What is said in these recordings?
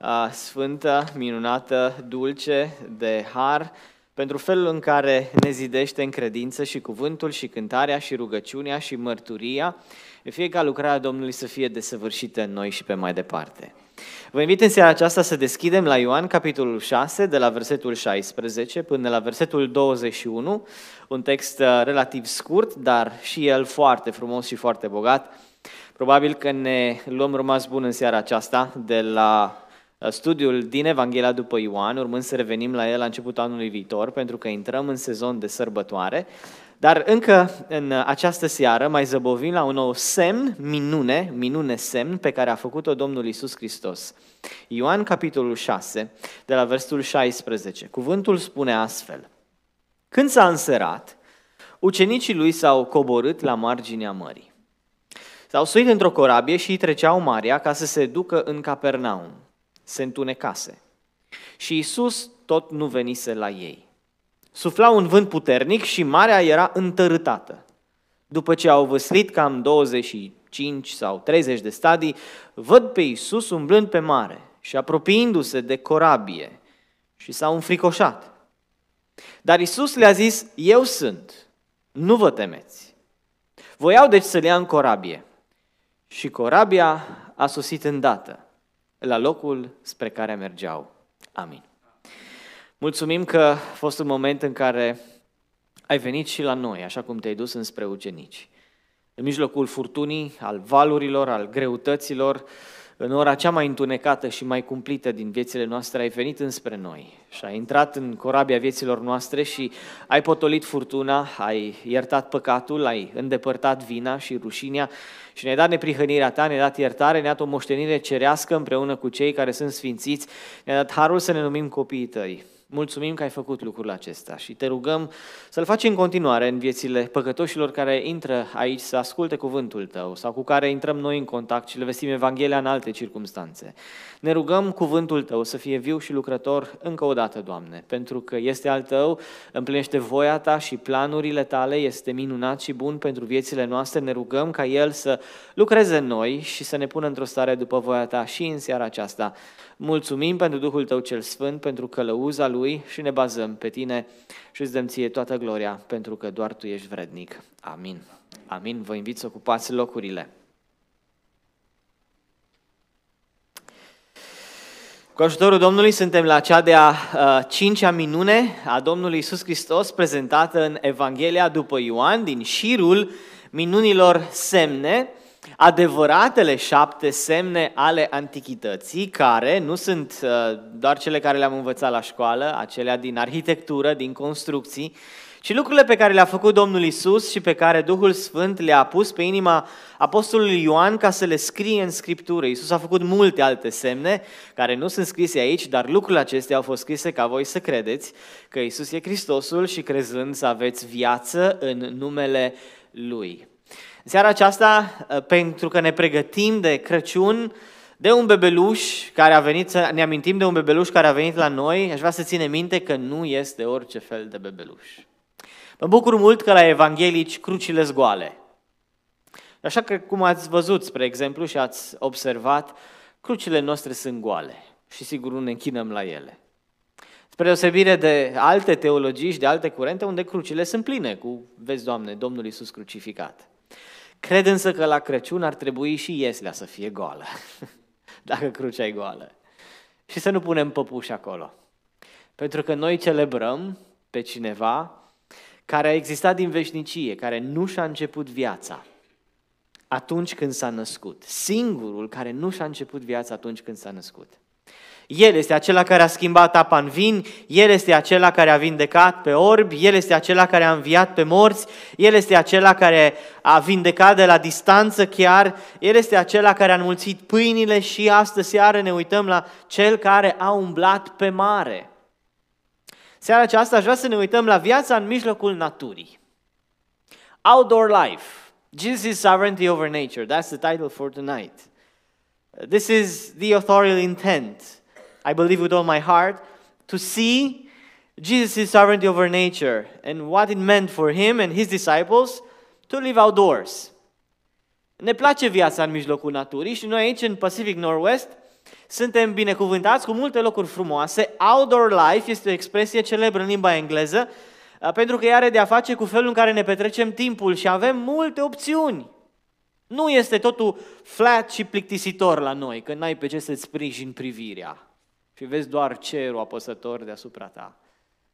uh, sfântă, minunată, dulce, de har, pentru felul în care ne zidește în credință și cuvântul și cântarea și rugăciunea și mărturia, fie ca lucrarea Domnului să fie desăvârșită în noi și pe mai departe. Vă invit în seara aceasta să deschidem la Ioan, capitolul 6, de la versetul 16 până la versetul 21, un text uh, relativ scurt, dar și el foarte frumos și foarte bogat. Probabil că ne luăm rămas bun în seara aceasta de la uh, studiul din Evanghelia după Ioan, urmând să revenim la el la începutul anului viitor, pentru că intrăm în sezon de sărbătoare. Dar încă în această seară mai zăbovim la un nou semn, minune, minune semn pe care a făcut-o Domnul Isus Hristos. Ioan capitolul 6, de la versetul 16. Cuvântul spune astfel. Când s-a înserat, ucenicii lui s-au coborât la marginea mării. S-au suit într-o corabie și treceau Maria ca să se ducă în Capernaum. Se întunecase. Și Isus tot nu venise la ei. Sufla un vânt puternic și marea era întărâtată. După ce au văslit cam 25 sau 30 de stadii, văd pe Iisus umblând pe mare și apropiindu-se de corabie și s-au înfricoșat. Dar Iisus le-a zis, eu sunt, nu vă temeți. Voiau deci să le ia în corabie și corabia a sosit îndată la locul spre care mergeau. Amin. Mulțumim că a fost un moment în care ai venit și la noi, așa cum te-ai dus înspre ucenici. În mijlocul furtunii, al valurilor, al greutăților, în ora cea mai întunecată și mai cumplită din viețile noastre, ai venit înspre noi și ai intrat în corabia vieților noastre și ai potolit furtuna, ai iertat păcatul, ai îndepărtat vina și rușinea și ne-ai dat neprihănirea ta, ne-ai dat iertare, ne-ai dat o moștenire cerească împreună cu cei care sunt sfințiți, ne-ai dat harul să ne numim copiii tăi. Mulțumim că ai făcut lucrul acesta și te rugăm să-l faci în continuare în viețile păcătoșilor care intră aici să asculte cuvântul tău sau cu care intrăm noi în contact și le vestim Evanghelia în alte circunstanțe. Ne rugăm cuvântul tău să fie viu și lucrător încă o dată, Doamne, pentru că este al tău, împlinește voia ta și planurile tale, este minunat și bun pentru viețile noastre. Ne rugăm ca el să lucreze în noi și să ne pună într-o stare după voia ta și în seara aceasta. Mulțumim pentru Duhul Tău cel Sfânt, pentru călăuza Lui și ne bazăm pe Tine și îți dăm Ție toată gloria, pentru că doar Tu ești vrednic. Amin. Amin. Vă invit să ocupați locurile. Cu ajutorul Domnului suntem la cea de-a uh, cincea minune a Domnului Isus Hristos prezentată în Evanghelia după Ioan din șirul minunilor semne adevăratele șapte semne ale antichității, care nu sunt uh, doar cele care le-am învățat la școală, acelea din arhitectură, din construcții, ci lucrurile pe care le-a făcut Domnul Isus și pe care Duhul Sfânt le-a pus pe inima Apostolului Ioan ca să le scrie în Scriptură. Isus a făcut multe alte semne care nu sunt scrise aici, dar lucrurile acestea au fost scrise ca voi să credeți că Isus e Hristosul și crezând să aveți viață în numele Lui. În seara aceasta, ă, pentru că ne pregătim de Crăciun, de un bebeluș care a venit, să ne amintim de un bebeluș care a venit la noi, aș vrea să ține minte că nu este orice fel de bebeluș. Mă bucur mult că la evanghelici crucile zgoale. Așa că, cum ați văzut, spre exemplu, și ați observat, crucile noastre sunt goale și sigur nu ne închinăm la ele. Spre deosebire de alte teologii și de alte curente unde crucile sunt pline cu, vezi, Doamne, Domnul Iisus crucificat. Cred însă că la Crăciun ar trebui și ieslea să fie goală, dacă crucea e goală. Și să nu punem păpuși acolo. Pentru că noi celebrăm pe cineva care a existat din veșnicie, care nu și-a început viața atunci când s-a născut. Singurul care nu și-a început viața atunci când s-a născut. El este acela care a schimbat apa în vin, El este acela care a vindecat pe orbi, El este acela care a înviat pe morți, El este acela care a vindecat de la distanță chiar, El este acela care a înmulțit pâinile și astă seară ne uităm la Cel care a umblat pe mare. Seara aceasta aș vrea să ne uităm la viața în mijlocul naturii. Outdoor life. Jesus' sovereignty over nature. That's the title for tonight. This is the authorial intent I believe with all my heart, to see Jesus' sovereignty over nature and what it meant for him and his disciples to live outdoors. Ne place viața în mijlocul naturii și noi aici în Pacific Northwest suntem binecuvântați cu multe locuri frumoase. Outdoor life este o expresie celebră în limba engleză, uh, pentru că ea are de a face cu felul în care ne petrecem timpul și avem multe opțiuni. Nu este totul flat și plictisitor la noi, când n-ai pe ce să-ți sprijini privirea și vezi doar cerul apăsător deasupra ta.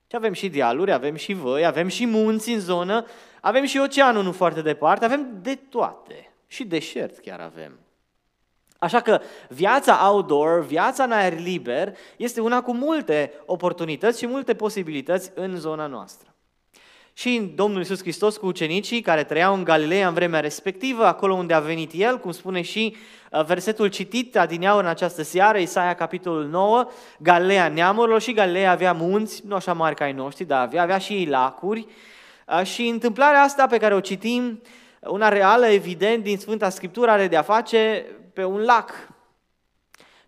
Și avem și dealuri, avem și văi, avem și munți în zonă, avem și oceanul nu foarte departe, avem de toate. Și deșert chiar avem. Așa că viața outdoor, viața în aer liber, este una cu multe oportunități și multe posibilități în zona noastră. Și Domnul Iisus Hristos cu ucenicii care trăiau în Galileea în vremea respectivă, acolo unde a venit El, cum spune și uh, versetul citit adineau în această seară, Isaia capitolul 9, Galileea neamurilor și Galileea avea munți, nu așa mari ca ai noștri, dar avea, avea și lacuri. Uh, și întâmplarea asta pe care o citim, una reală, evident, din Sfânta Scriptură, are de a face pe un lac.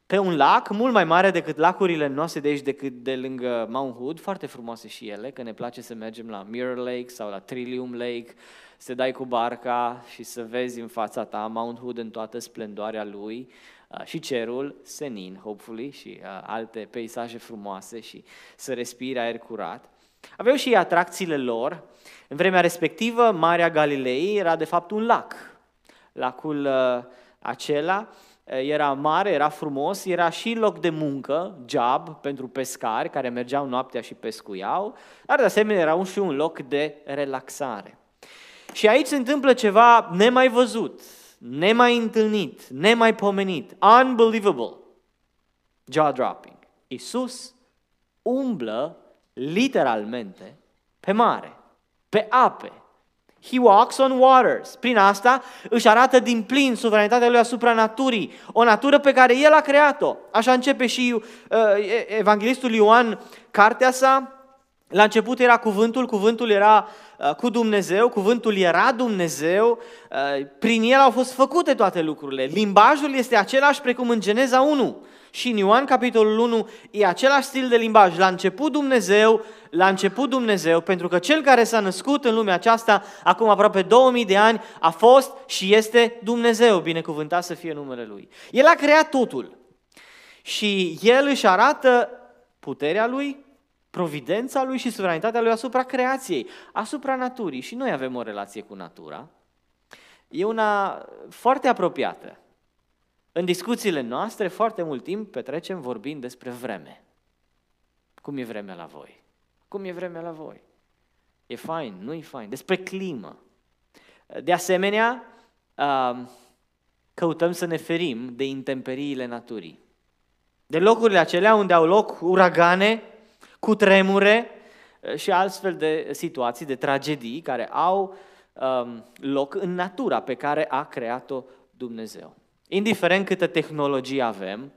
Pe un lac mult mai mare decât lacurile noastre de aici, decât de lângă Mount Hood, foarte frumoase și ele, că ne place să mergem la Mirror Lake sau la Trillium Lake, să dai cu barca și să vezi în fața ta Mount Hood în toată splendoarea lui uh, și cerul senin, hopefully, și uh, alte peisaje frumoase și să respiri aer curat. Aveau și atracțiile lor. În vremea respectivă, Marea Galilei era de fapt un lac. Lacul uh, acela era mare, era frumos, era și loc de muncă, job, pentru pescari care mergeau noaptea și pescuiau, dar de asemenea era un și un loc de relaxare. Și aici se întâmplă ceva nemai văzut, nemai întâlnit, nemai pomenit, unbelievable, jaw-dropping. Iisus umblă literalmente pe mare, pe ape, He walks on waters. Prin asta își arată din plin suveranitatea lui asupra naturii, o natură pe care el a creat-o. Așa începe și uh, evanghelistul Ioan cartea sa. La început era cuvântul, cuvântul era uh, cu Dumnezeu, cuvântul era Dumnezeu, uh, prin el au fost făcute toate lucrurile. Limbajul este același precum în Geneza 1 și în Ioan capitolul 1 e același stil de limbaj. La început Dumnezeu, la început Dumnezeu, pentru că cel care s-a născut în lumea aceasta acum aproape 2000 de ani a fost și este Dumnezeu, binecuvântat să fie numele Lui. El a creat totul și El își arată puterea Lui, providența Lui și suveranitatea Lui asupra creației, asupra naturii. Și noi avem o relație cu natura. E una foarte apropiată. În discuțiile noastre, foarte mult timp petrecem vorbind despre vreme. Cum e vremea la voi? Cum e vremea la voi? E fain, nu e fain? Despre climă. De asemenea, căutăm să ne ferim de intemperiile naturii. De locurile acelea unde au loc uragane, cu tremure și altfel de situații, de tragedii care au loc în natura pe care a creat-o Dumnezeu. Indiferent câtă tehnologie avem,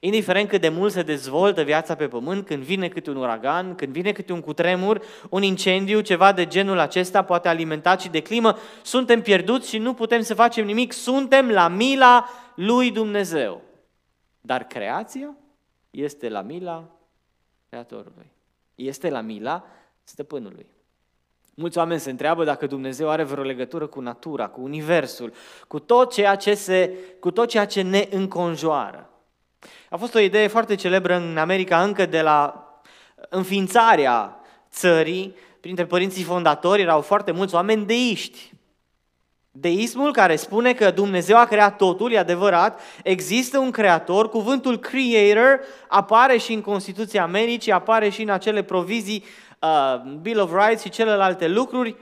indiferent cât de mult se dezvoltă viața pe pământ, când vine câte un uragan, când vine câte un cutremur, un incendiu, ceva de genul acesta, poate alimentat și de climă, suntem pierduți și nu putem să facem nimic, suntem la mila lui Dumnezeu. Dar creația este la mila Creatorului. Este la mila Stăpânului. Mulți oameni se întreabă dacă Dumnezeu are vreo legătură cu natura, cu universul, cu tot ceea ce, se, cu tot ceea ce ne înconjoară. A fost o idee foarte celebră în America încă de la înființarea țării. Printre părinții fondatori erau foarte mulți oameni deiști. Deismul care spune că Dumnezeu a creat totul, e adevărat, există un creator, cuvântul creator apare și în Constituția Americii, apare și în acele provizii uh, Bill of Rights și celelalte lucruri,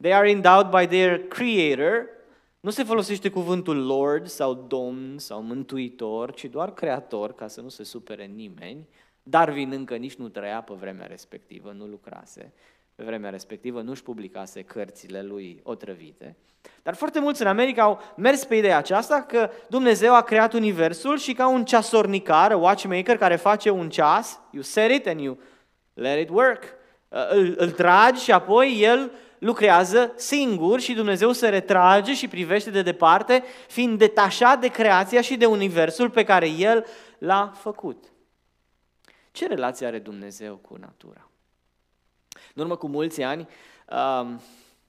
they are endowed by their creator. Nu se folosește cuvântul Lord sau Domn sau Mântuitor, ci doar Creator, ca să nu se supere nimeni. Darwin încă nici nu trăia pe vremea respectivă, nu lucrase. Pe vremea respectivă nu-și publicase cărțile lui otrăvite. Dar foarte mulți în America au mers pe ideea aceasta că Dumnezeu a creat universul și ca un ceasornicar, watchmaker care face un ceas, you set it and you let it work. Uh, îl, îl tragi și apoi el lucrează singur și Dumnezeu se retrage și privește de departe, fiind detașat de creația și de universul pe care el l-a făcut. Ce relație are Dumnezeu cu natura? În urmă cu mulți ani, um,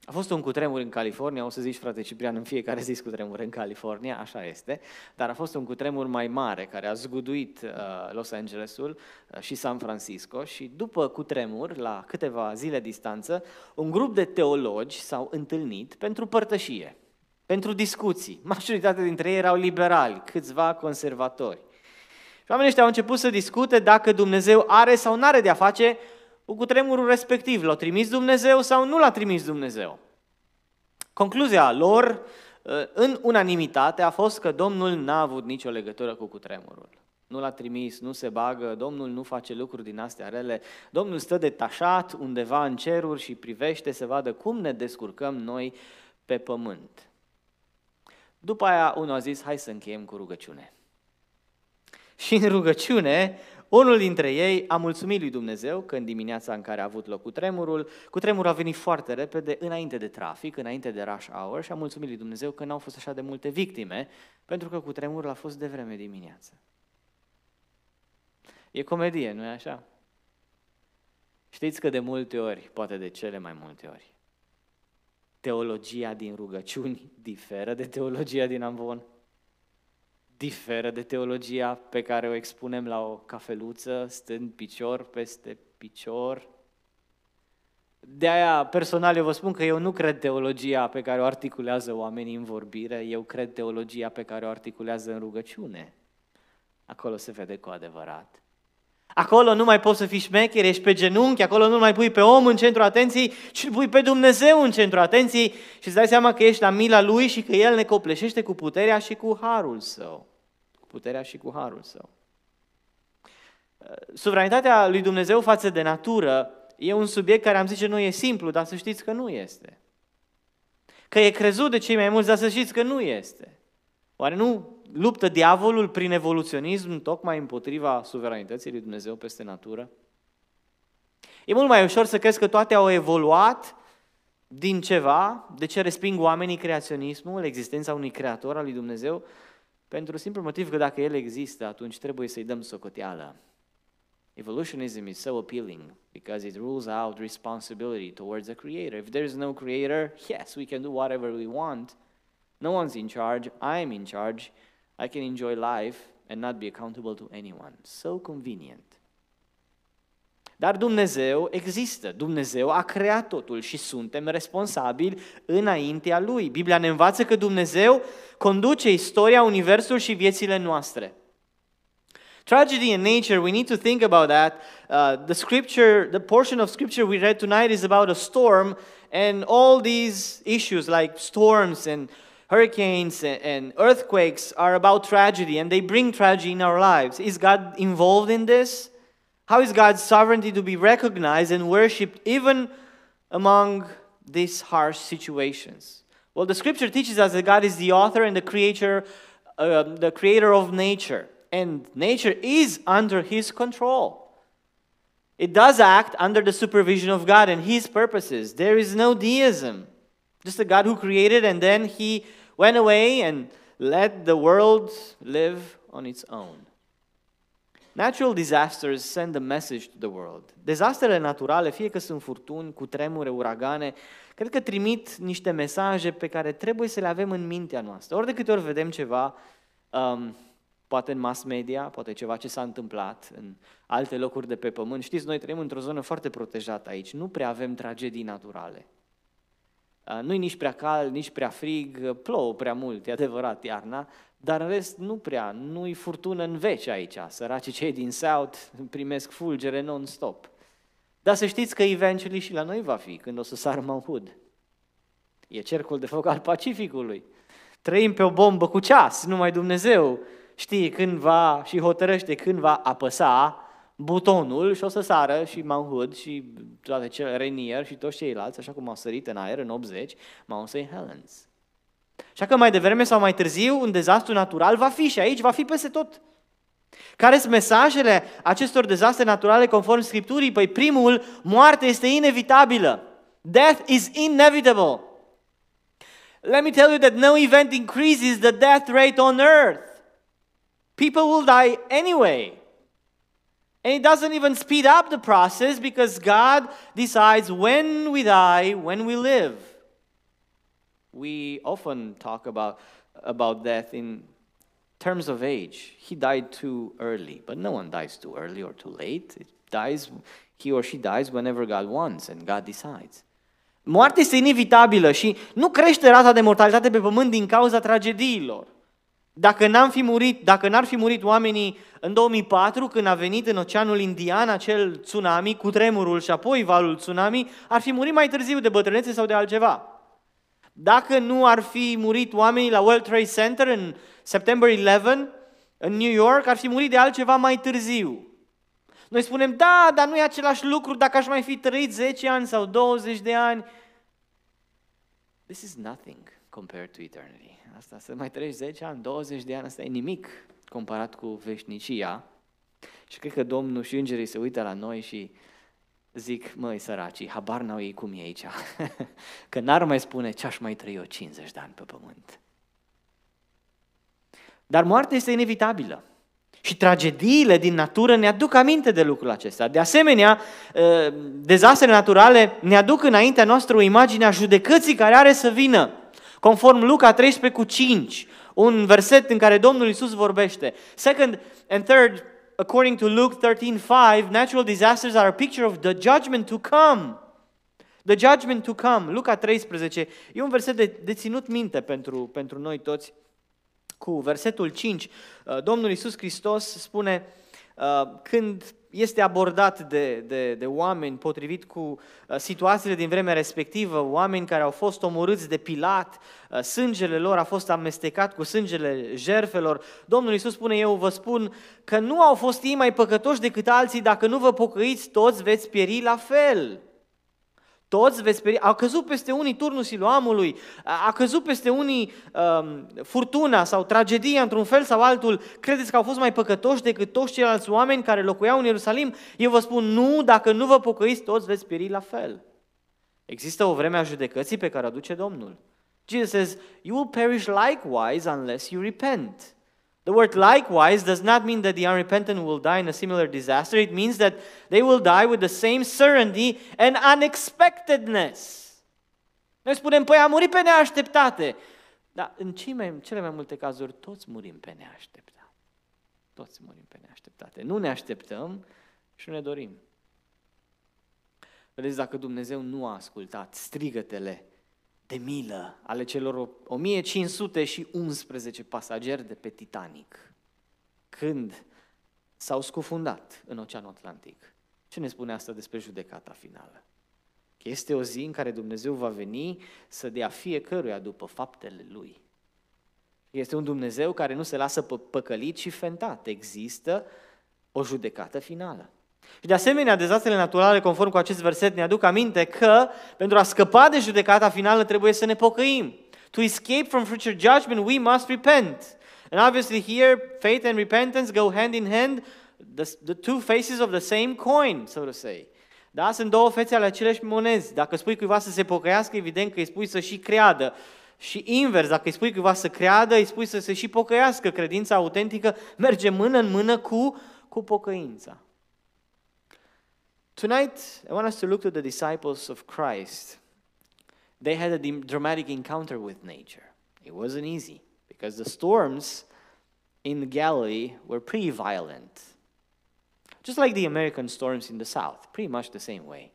A fost un cutremur în California, o să zici, frate Ciprian, în fiecare zi cutremur în California, așa este, dar a fost un cutremur mai mare care a zguduit uh, Los Angelesul uh, și San Francisco și după cutremur, la câteva zile distanță, un grup de teologi s-au întâlnit pentru părtășie, pentru discuții. Majoritatea dintre ei erau liberali, câțiva conservatori. Și oamenii ăștia au început să discute dacă Dumnezeu are sau nu are de-a face cu cutremurul respectiv. L-a trimis Dumnezeu sau nu l-a trimis Dumnezeu? Concluzia lor, uh, în unanimitate, a fost că Domnul n-a avut nicio legătură cu cutremurul. Nu l-a trimis, nu se bagă, Domnul nu face lucruri din astea rele. Domnul stă detașat undeva în ceruri și privește să vadă cum ne descurcăm noi pe pământ. După aia, unul a zis, hai să încheiem cu rugăciune. Și în rugăciune, unul dintre ei a mulțumit lui Dumnezeu că în dimineața în care a avut loc cu tremurul, cu tremurul a venit foarte repede, înainte de trafic, înainte de rush hour și a mulțumit lui Dumnezeu că n-au fost așa de multe victime, pentru că cu tremurul a fost de vreme dimineață. E comedie, nu e așa? Știți că de multe ori, poate de cele mai multe ori, teologia din rugăciuni diferă de teologia din amvon diferă de teologia pe care o expunem la o cafeluță, stând picior peste picior. De aia, personal, eu vă spun că eu nu cred teologia pe care o articulează oamenii în vorbire, eu cred teologia pe care o articulează în rugăciune. Acolo se vede cu adevărat. Acolo nu mai poți să fii șmecher, ești pe genunchi, acolo nu mai pui pe om în centru atenției, ci îl pui pe Dumnezeu în centru atenției și îți dai seama că ești la mila Lui și că El ne copleșește cu puterea și cu harul Său. Cu puterea și cu harul Său. Suveranitatea lui Dumnezeu față de natură e un subiect care am zice nu e simplu, dar să știți că nu este. Că e crezut de cei mai mulți, dar să știți că nu este. Oare nu luptă diavolul prin evoluționism tocmai împotriva suveranității lui Dumnezeu peste natură? E mult mai ușor să crezi că toate au evoluat din ceva, de ce resping oamenii creaționismul, existența unui creator al lui Dumnezeu, pentru simplu motiv că dacă el există, atunci trebuie să-i dăm socoteală. Evolutionism is so appealing because it rules out responsibility towards the creator. If there is no creator, yes, we can do whatever we want. No one's in charge, I'm in charge. I can enjoy life and not be accountable to anyone. So convenient. Dar Dumnezeu există, Dumnezeu a creat totul și suntem responsabili înaintea Lui. Biblia ne învață că Dumnezeu conduce istoria, universul și viețile noastre. Tragedy in nature, we need to think about that. Uh, the scripture, the portion of scripture we read tonight is about a storm and all these issues like storms and hurricanes and earthquakes are about tragedy and they bring tragedy in our lives. Is God involved in this? How is God's sovereignty to be recognized and worshiped even among these harsh situations? Well, the scripture teaches us that God is the author and the creator, uh, the creator of nature, and nature is under his control. It does act under the supervision of God and his purposes. There is no deism. Just a God who created and then he went away and let the world live on its own. Natural disasters send a message to the world. Dezastrele naturale, fie că sunt furtuni, cu tremure, uragane, cred că trimit niște mesaje pe care trebuie să le avem în mintea noastră. Ori de câte ori vedem ceva, um, poate în mass media, poate ceva ce s-a întâmplat în alte locuri de pe pământ. Știți, noi trăim într-o zonă foarte protejată aici, nu prea avem tragedii naturale. Uh, nu-i nici prea cald, nici prea frig, plouă prea mult, e adevărat, iarna, dar în rest nu prea, nu-i furtună în veci aici. Săracii cei din South primesc fulgere non-stop. Dar să știți că eventually și la noi va fi, când o să sară Mount Hood. E cercul de foc al Pacificului. Trăim pe o bombă cu ceas, numai Dumnezeu știe când va și hotărăște când va apăsa butonul și o să sară și Mount Hood și toate cele Rainier și toți ceilalți, așa cum au sărit în aer în 80, Mount St. Helens. Așa că mai devreme sau mai târziu un dezastru natural va fi și aici, va fi peste tot. Care sunt mesajele acestor dezastre naturale conform Scripturii? Păi primul, moartea este inevitabilă. Death is inevitable. Let me tell you that no event increases the death rate on earth. People will die anyway. And it doesn't even speed up the process because God decides when we die, when we live. We often talk about, about death in terms of age. He died too early, but no one dies too early or too late. It dies, he or she dies whenever God wants and God decides. Moartea este inevitabilă și nu crește rata de mortalitate pe pământ din cauza tragediilor. Dacă n-am fi murit, dacă n-ar fi murit oamenii în 2004, când a venit în Oceanul Indian acel tsunami cu tremurul și apoi valul tsunami, ar fi murit mai târziu de bătrânețe sau de altceva. Dacă nu ar fi murit oamenii la World Trade Center în September 11, în New York, ar fi murit de altceva mai târziu. Noi spunem, da, dar nu e același lucru dacă aș mai fi trăit 10 ani sau 20 de ani. This is nothing compared to eternity. Asta să mai trăiești 10 ani, 20 de ani, asta e nimic comparat cu veșnicia. Și cred că Domnul și îngerii se uită la noi și zic, măi săracii, habar n-au ei cum e aici. că n-ar mai spune ce aș mai trăi eu 50 de ani pe pământ. Dar moartea este inevitabilă. Și tragediile din natură ne aduc aminte de lucrul acesta. De asemenea, ă, dezastrele naturale ne aduc înaintea noastră o imagine a judecății care are să vină. Conform Luca 13 cu 5, un verset în care Domnul Isus vorbește. Second and third, according to Luke 13, 5, natural disasters are a picture of the judgment to come. The judgment to come. Luca 13 e un verset de, de ținut minte pentru, pentru noi toți. Cu versetul 5, uh, Domnul Isus Hristos spune, uh, când este abordat de, de, de oameni potrivit cu uh, situațiile din vremea respectivă, oameni care au fost omorâți de Pilat, uh, sângele lor a fost amestecat cu sângele jerfelor. Domnul Iisus spune, eu vă spun că nu au fost ei mai păcătoși decât alții, dacă nu vă pocăiți, toți veți pieri la fel. Toți veți peri. A căzut peste unii turnul siloamului, a căzut peste unii um, furtuna sau tragedia într-un fel sau altul. Credeți că au fost mai păcătoși decât toți ceilalți oameni care locuiau în Ierusalim? Eu vă spun, nu, dacă nu vă pocăiți, toți veți pieri la fel. Există o vreme a judecății pe care o aduce Domnul. Jesus says, you will perish likewise unless you repent. The word likewise does not mean that the unrepentant will die in a similar disaster. It means that they will die with the same certainty and unexpectedness. Noi spunem, păi a murit pe neașteptate. Dar în cele mai multe cazuri toți murim pe neașteptate. Toți murim pe neașteptate. Nu ne așteptăm și nu ne dorim. Vedeți, dacă Dumnezeu nu a ascultat strigătele de milă ale celor 1511 pasageri de pe Titanic când s-au scufundat în Oceanul Atlantic. Ce ne spune asta despre judecata finală? Că este o zi în care Dumnezeu va veni să dea fiecăruia după faptele Lui. Este un Dumnezeu care nu se lasă păcălit și fentat. Există o judecată finală. Și de asemenea, dezastrele naturale, conform cu acest verset, ne aduc aminte că pentru a scăpa de judecata finală trebuie să ne pocăim. To escape from future judgment, we must repent. And obviously here, faith and repentance go hand in hand, the, the two faces of the same coin, so to say. Da? Sunt două fețe ale aceleași monezi. Dacă spui cuiva să se pocăiască, evident că îi spui să și creadă. Și invers, dacă îi spui cuiva să creadă, îi spui să se și pocăiască. Credința autentică merge mână în mână cu, cu pocăința. Tonight, I want us to look to the disciples of Christ. They had a dramatic encounter with nature. It wasn't easy because the storms in Galilee were pretty violent. Just like the American storms in the south, pretty much the same way.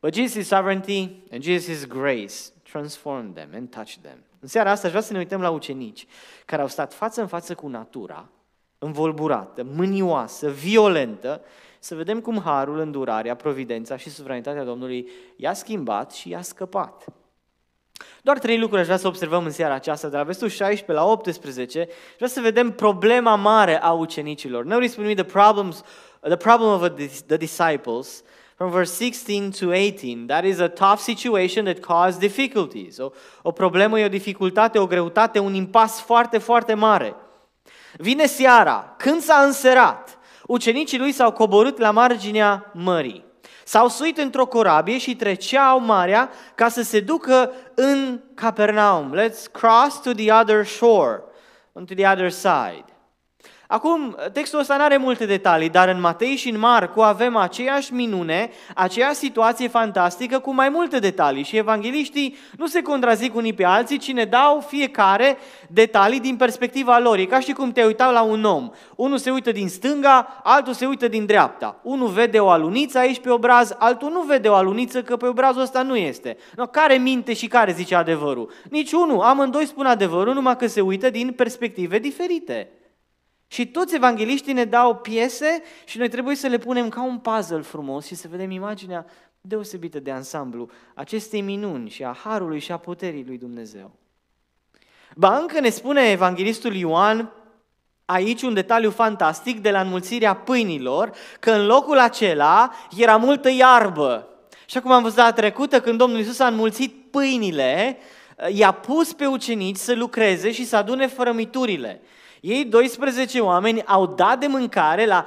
But Jesus' sovereignty and Jesus' grace transformed them and touched them. În seara asta aș vrea să ne uităm la ucenici care au stat față în față cu natura, învolburată, mânioasă, violentă să vedem cum harul, îndurarea, providența și suveranitatea Domnului i-a schimbat și i-a scăpat. Doar trei lucruri aș vrea să observăm în seara aceasta, de la versetul 16 la 18, vreau să vedem problema mare a ucenicilor. Notice with me the problems, the problem of the disciples from verse 16 to 18. That is a tough situation that caused difficulties. O, o problemă e o dificultate, o greutate, un impas foarte, foarte mare. Vine seara, când s-a înserat, ucenicii lui s-au coborât la marginea mării. S-au suit într-o corabie și treceau marea ca să se ducă în Capernaum. Let's cross to the other shore, to the other side. Acum, textul ăsta nu are multe detalii, dar în Matei și în Marcu avem aceeași minune, aceeași situație fantastică cu mai multe detalii și evangeliștii nu se contrazic unii pe alții, ci ne dau fiecare detalii din perspectiva lor. E ca și cum te uitau la un om. Unul se uită din stânga, altul se uită din dreapta. Unul vede o aluniță aici pe obraz, altul nu vede o aluniță că pe obrazul ăsta nu este. No, care minte și care zice adevărul? Nici unul, amândoi spun adevărul, numai că se uită din perspective diferite. Și toți evangeliștii ne dau piese și noi trebuie să le punem ca un puzzle frumos și să vedem imaginea deosebită de ansamblu acestei minuni și a harului și a puterii lui Dumnezeu. Ba încă ne spune evanghelistul Ioan aici un detaliu fantastic de la înmulțirea pâinilor, că în locul acela era multă iarbă. Și acum am văzut data trecută, când Domnul Iisus a înmulțit pâinile, i-a pus pe ucenici să lucreze și să adune fărămiturile. Ei, 12 oameni, au dat de mâncare la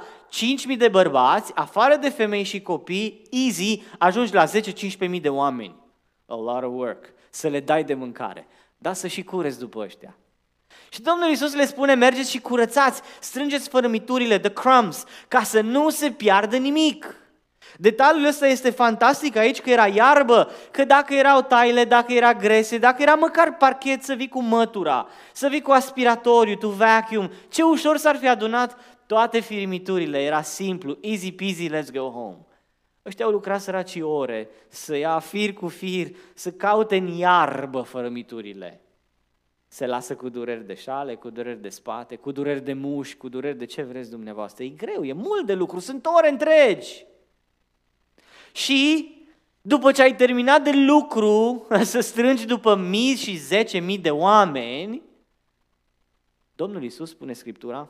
5.000 de bărbați, afară de femei și copii, easy, ajungi la 10-15.000 de oameni. A lot of work. Să le dai de mâncare. Da, să și cureți după ăștia. Și Domnul Iisus le spune, mergeți și curățați, strângeți fărămiturile, the crumbs, ca să nu se piardă nimic. Detaliul ăsta este fantastic aici, că era iarbă, că dacă erau taile, dacă era grese, dacă era măcar parchet să vii cu mătura, să vii cu aspiratoriu, tu vacuum, ce ușor s-ar fi adunat toate firimiturile, era simplu, easy peasy, let's go home. Ăștia au lucrat săracii ore, să ia fir cu fir, să caute în iarbă fărămiturile. Se lasă cu dureri de șale, cu dureri de spate, cu dureri de muși, cu dureri de ce vreți dumneavoastră. E greu, e mult de lucru, sunt ore întregi. Și după ce ai terminat de lucru, să strângi după mii și zece mii de oameni, Domnul Iisus, spune Scriptura,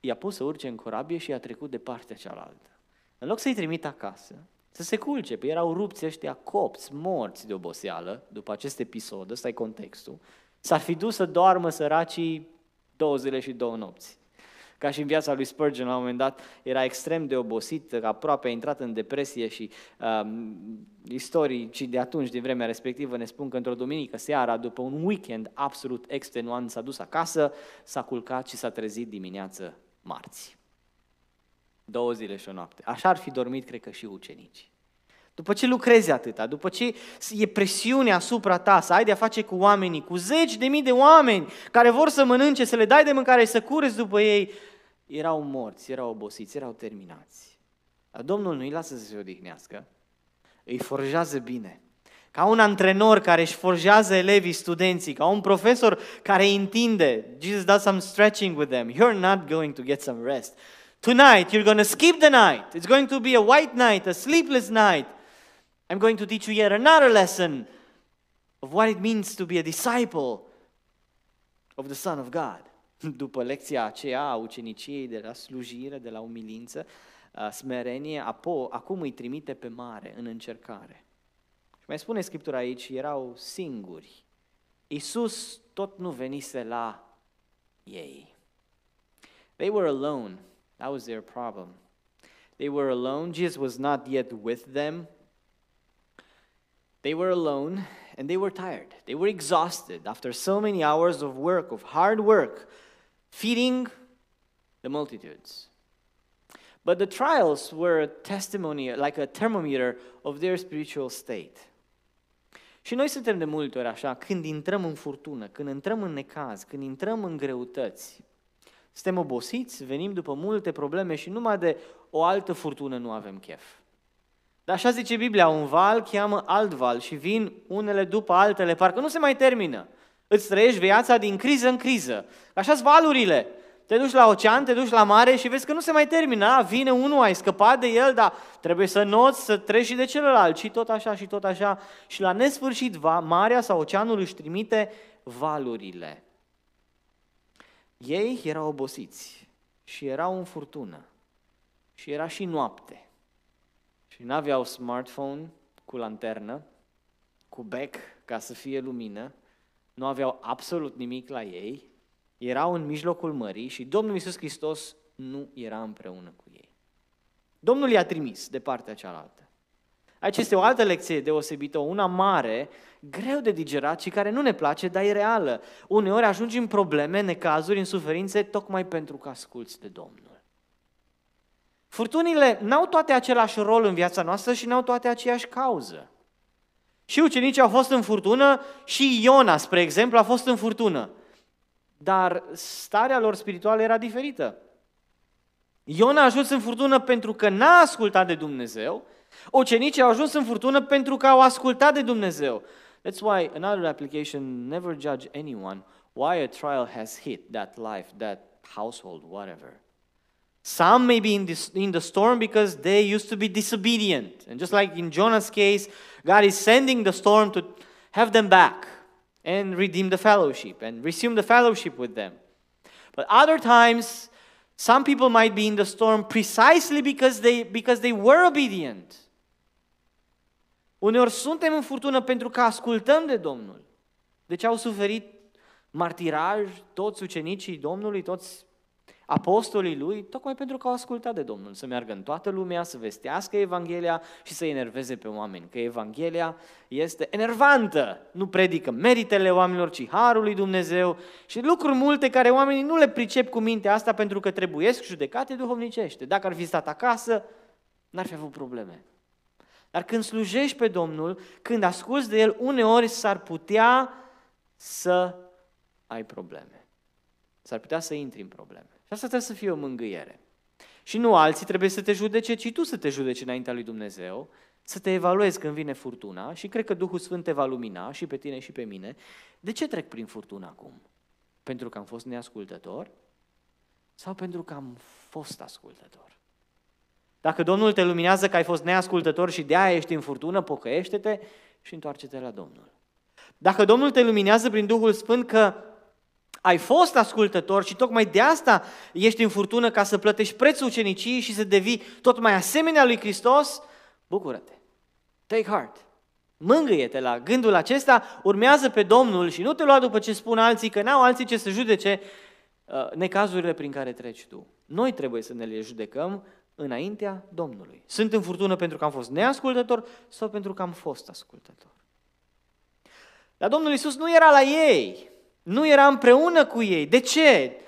i-a pus să urce în corabie și i-a trecut de partea cealaltă. În loc să-i trimit acasă, să se culce, pe erau rupți ăștia copți, morți de oboseală, după acest episod, ăsta e contextul, s-ar fi dus să doarmă săracii două zile și două nopți. Ca și în viața lui Spurgeon, la un moment dat, era extrem de obosit, aproape a intrat în depresie și um, istoricii de atunci, din vremea respectivă, ne spun că într-o duminică seara, după un weekend absolut extenuant, s-a dus acasă, s-a culcat și s-a trezit dimineață marți. Două zile și o noapte. Așa ar fi dormit, cred că, și ucenicii. După ce lucrezi atâta, după ce e presiune asupra ta să ai de-a face cu oamenii, cu zeci de mii de oameni care vor să mănânce, să le dai de mâncare și să cureți după ei, erau morți, erau obosiți, erau terminați. Dar Domnul nu îi lasă să se odihnească, îi forjează bine. Ca un antrenor care își forjează elevii, studenții, ca un profesor care îi întinde. Jesus does some stretching with them. You're not going to get some rest. Tonight, you're going to skip the night. It's going to be a white night, a sleepless night. I'm going to teach you yet another lesson of what it means to be a disciple of the Son of God. După lecția aceea a uceniciei de la slujire, de la umilință, smerenie, apo, acum îi trimite pe mare, în încercare. Și mai spune Scriptura aici, erau singuri. Iisus tot nu venise la ei. They were alone. That was their problem. They were alone. Jesus was not yet with them. They were alone and they were tired. They were exhausted after so many hours of work, of hard work, feeding the multitudes. But the trials were a testimony, like a thermometer of their spiritual state. Și noi suntem de multe ori așa, când intrăm în furtună, când intrăm în necaz, când intrăm în greutăți, suntem obosiți, venim după multe probleme și numai de o altă furtună nu avem chef. Dar așa zice Biblia, un val cheamă alt val și vin unele după altele, parcă nu se mai termină. Îți trăiești viața din criză în criză. așa sunt valurile. Te duci la ocean, te duci la mare și vezi că nu se mai termină. Vine unul, ai scăpat de el, dar trebuie să noți, să treci și de celălalt. Și tot așa, și tot așa. Și la nesfârșit, marea sau oceanul își trimite valurile. Ei erau obosiți și erau în furtună. Și era și noapte. Și nu aveau smartphone cu lanternă, cu bec ca să fie lumină, nu aveau absolut nimic la ei, erau în mijlocul mării și Domnul Iisus Hristos nu era împreună cu ei. Domnul i-a trimis de partea cealaltă. Aici este o altă lecție deosebită, una mare, greu de digerat și care nu ne place, dar e reală. Uneori ajungi în probleme, necazuri, în suferințe, tocmai pentru că asculți de Domnul. Furtunile n-au toate același rol în viața noastră și n-au toate aceeași cauză. Și ucenicii au fost în furtună și Iona, spre exemplu, a fost în furtună. Dar starea lor spirituală era diferită. Iona a ajuns în furtună pentru că n-a ascultat de Dumnezeu, ucenicii au ajuns în furtună pentru că au ascultat de Dumnezeu. That's why another application, never judge anyone why a trial has hit that life, that household, whatever. Some may be in, this, in the storm because they used to be disobedient. And just like in Jonah's case, God is sending the storm to have them back and redeem the fellowship and resume the fellowship with them. But other times, some people might be in the storm precisely because they, because they were obedient. Uneori suntem în furtună pentru că ascultăm de Domnul. Deci au suferit martiraj toți ucenicii Domnului, toți apostolii lui, tocmai pentru că au ascultat de Domnul, să meargă în toată lumea, să vestească Evanghelia și să enerveze pe oameni, că Evanghelia este enervantă, nu predică meritele oamenilor, ci harul lui Dumnezeu și lucruri multe care oamenii nu le pricep cu mintea asta pentru că trebuiesc judecate duhovnicește. Dacă ar fi stat acasă, n-ar fi avut probleme. Dar când slujești pe Domnul, când asculți de El, uneori s-ar putea să ai probleme. S-ar putea să intri în probleme. Și asta trebuie să fie o mângâiere. Și nu alții trebuie să te judece, ci tu să te judeci înaintea lui Dumnezeu, să te evaluezi când vine furtuna și cred că Duhul Sfânt te va lumina și pe tine și pe mine. De ce trec prin furtună acum? Pentru că am fost neascultător? Sau pentru că am fost ascultător? Dacă Domnul te luminează că ai fost neascultător și de-aia ești în furtună, pocăiește-te și întoarce-te la Domnul. Dacă Domnul te luminează prin Duhul Sfânt că ai fost ascultător și tocmai de asta ești în furtună ca să plătești prețul ucenicii și să devii tot mai asemenea lui Hristos, bucură-te. Take heart. Mângâie-te la gândul acesta, urmează pe Domnul și nu te lua după ce spun alții, că n-au alții ce să judece uh, necazurile prin care treci tu. Noi trebuie să ne le judecăm înaintea Domnului. Sunt în furtună pentru că am fost neascultător sau pentru că am fost ascultător. Dar Domnul Isus nu era la ei. Nu era împreună cu ei. De ce?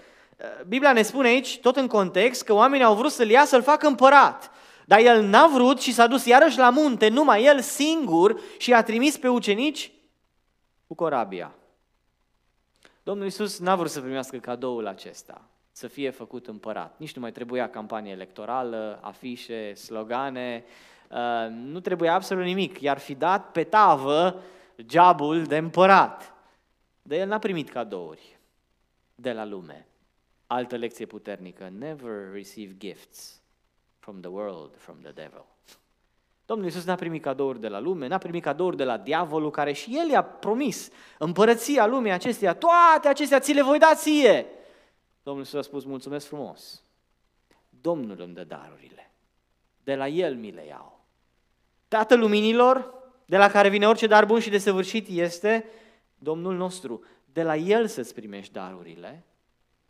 Biblia ne spune aici, tot în context, că oamenii au vrut să-l ia să-l facă împărat. Dar el n-a vrut și s-a dus iarăși la munte, numai el singur și a trimis pe ucenici cu corabia. Domnul Iisus n-a vrut să primească cadoul acesta, să fie făcut împărat. Nici nu mai trebuia campanie electorală, afișe, slogane, uh, nu trebuia absolut nimic. I-ar fi dat pe tavă geabul de împărat. Dar el n-a primit cadouri de la lume. Altă lecție puternică, never receive gifts from the world, from the devil. Domnul Iisus n-a primit cadouri de la lume, n-a primit cadouri de la diavolul care și el i-a promis împărăția lumii acesteia, toate acestea ți le voi da ție. Domnul Iisus a spus, mulțumesc frumos. Domnul îmi dă darurile. De la El mi le iau. Tatăl luminilor, de la care vine orice dar bun și desăvârșit, este Domnul nostru, de la El să-ți primești darurile,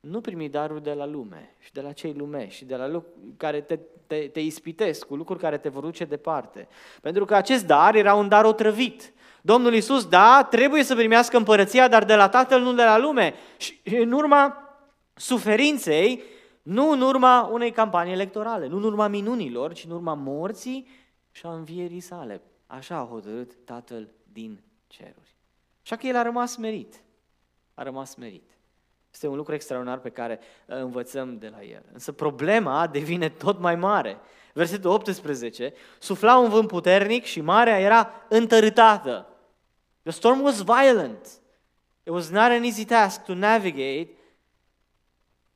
nu primi daruri de la lume și de la cei lumești și de la lucruri care te, te, te ispitesc, cu lucruri care te vor duce departe. Pentru că acest dar era un dar otrăvit. Domnul Iisus, da, trebuie să primească împărăția, dar de la Tatăl, nu de la lume. Și în urma suferinței, nu în urma unei campanii electorale, nu în urma minunilor, ci în urma morții și a învierii sale. Așa a hotărât Tatăl din ceruri. Așa că el a rămas merit. A rămas merit. Este un lucru extraordinar pe care uh, învățăm de la el. Însă problema devine tot mai mare. Versetul 18, sufla un vânt puternic și marea era întărâtată. The storm was violent. It was not an easy task to navigate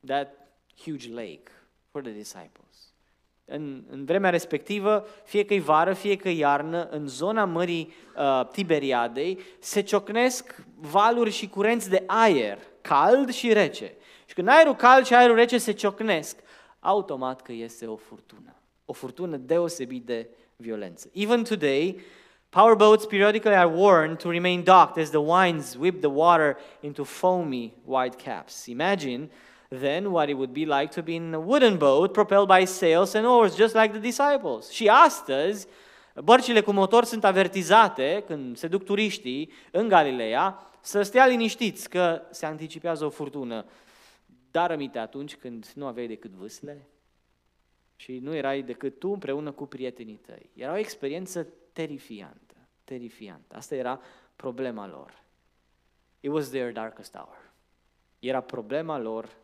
that huge lake for the disciples în, în vremea respectivă, fie că e vară, fie că e iarnă, în zona Mării uh, Tiberiadei, se ciocnesc valuri și curenți de aer, cald și rece. Și când aerul cald și aerul rece se ciocnesc, automat că este o furtună. O furtună deosebit de violență. Even today, power boats periodically are warned to remain docked as the winds whip the water into foamy white caps. Imagine then what it would be like to be in a wooden boat propelled by sails and oars, just like the disciples. Și astăzi, Bărcile cu motor sunt avertizate când se duc turiștii în Galileea să stea liniștiți că se anticipează o furtună. Dar aminte atunci când nu aveai decât vâsle și nu erai decât tu împreună cu prietenii tăi. Era o experiență terifiantă, terifiantă. Asta era problema lor. It was their darkest hour. Era problema lor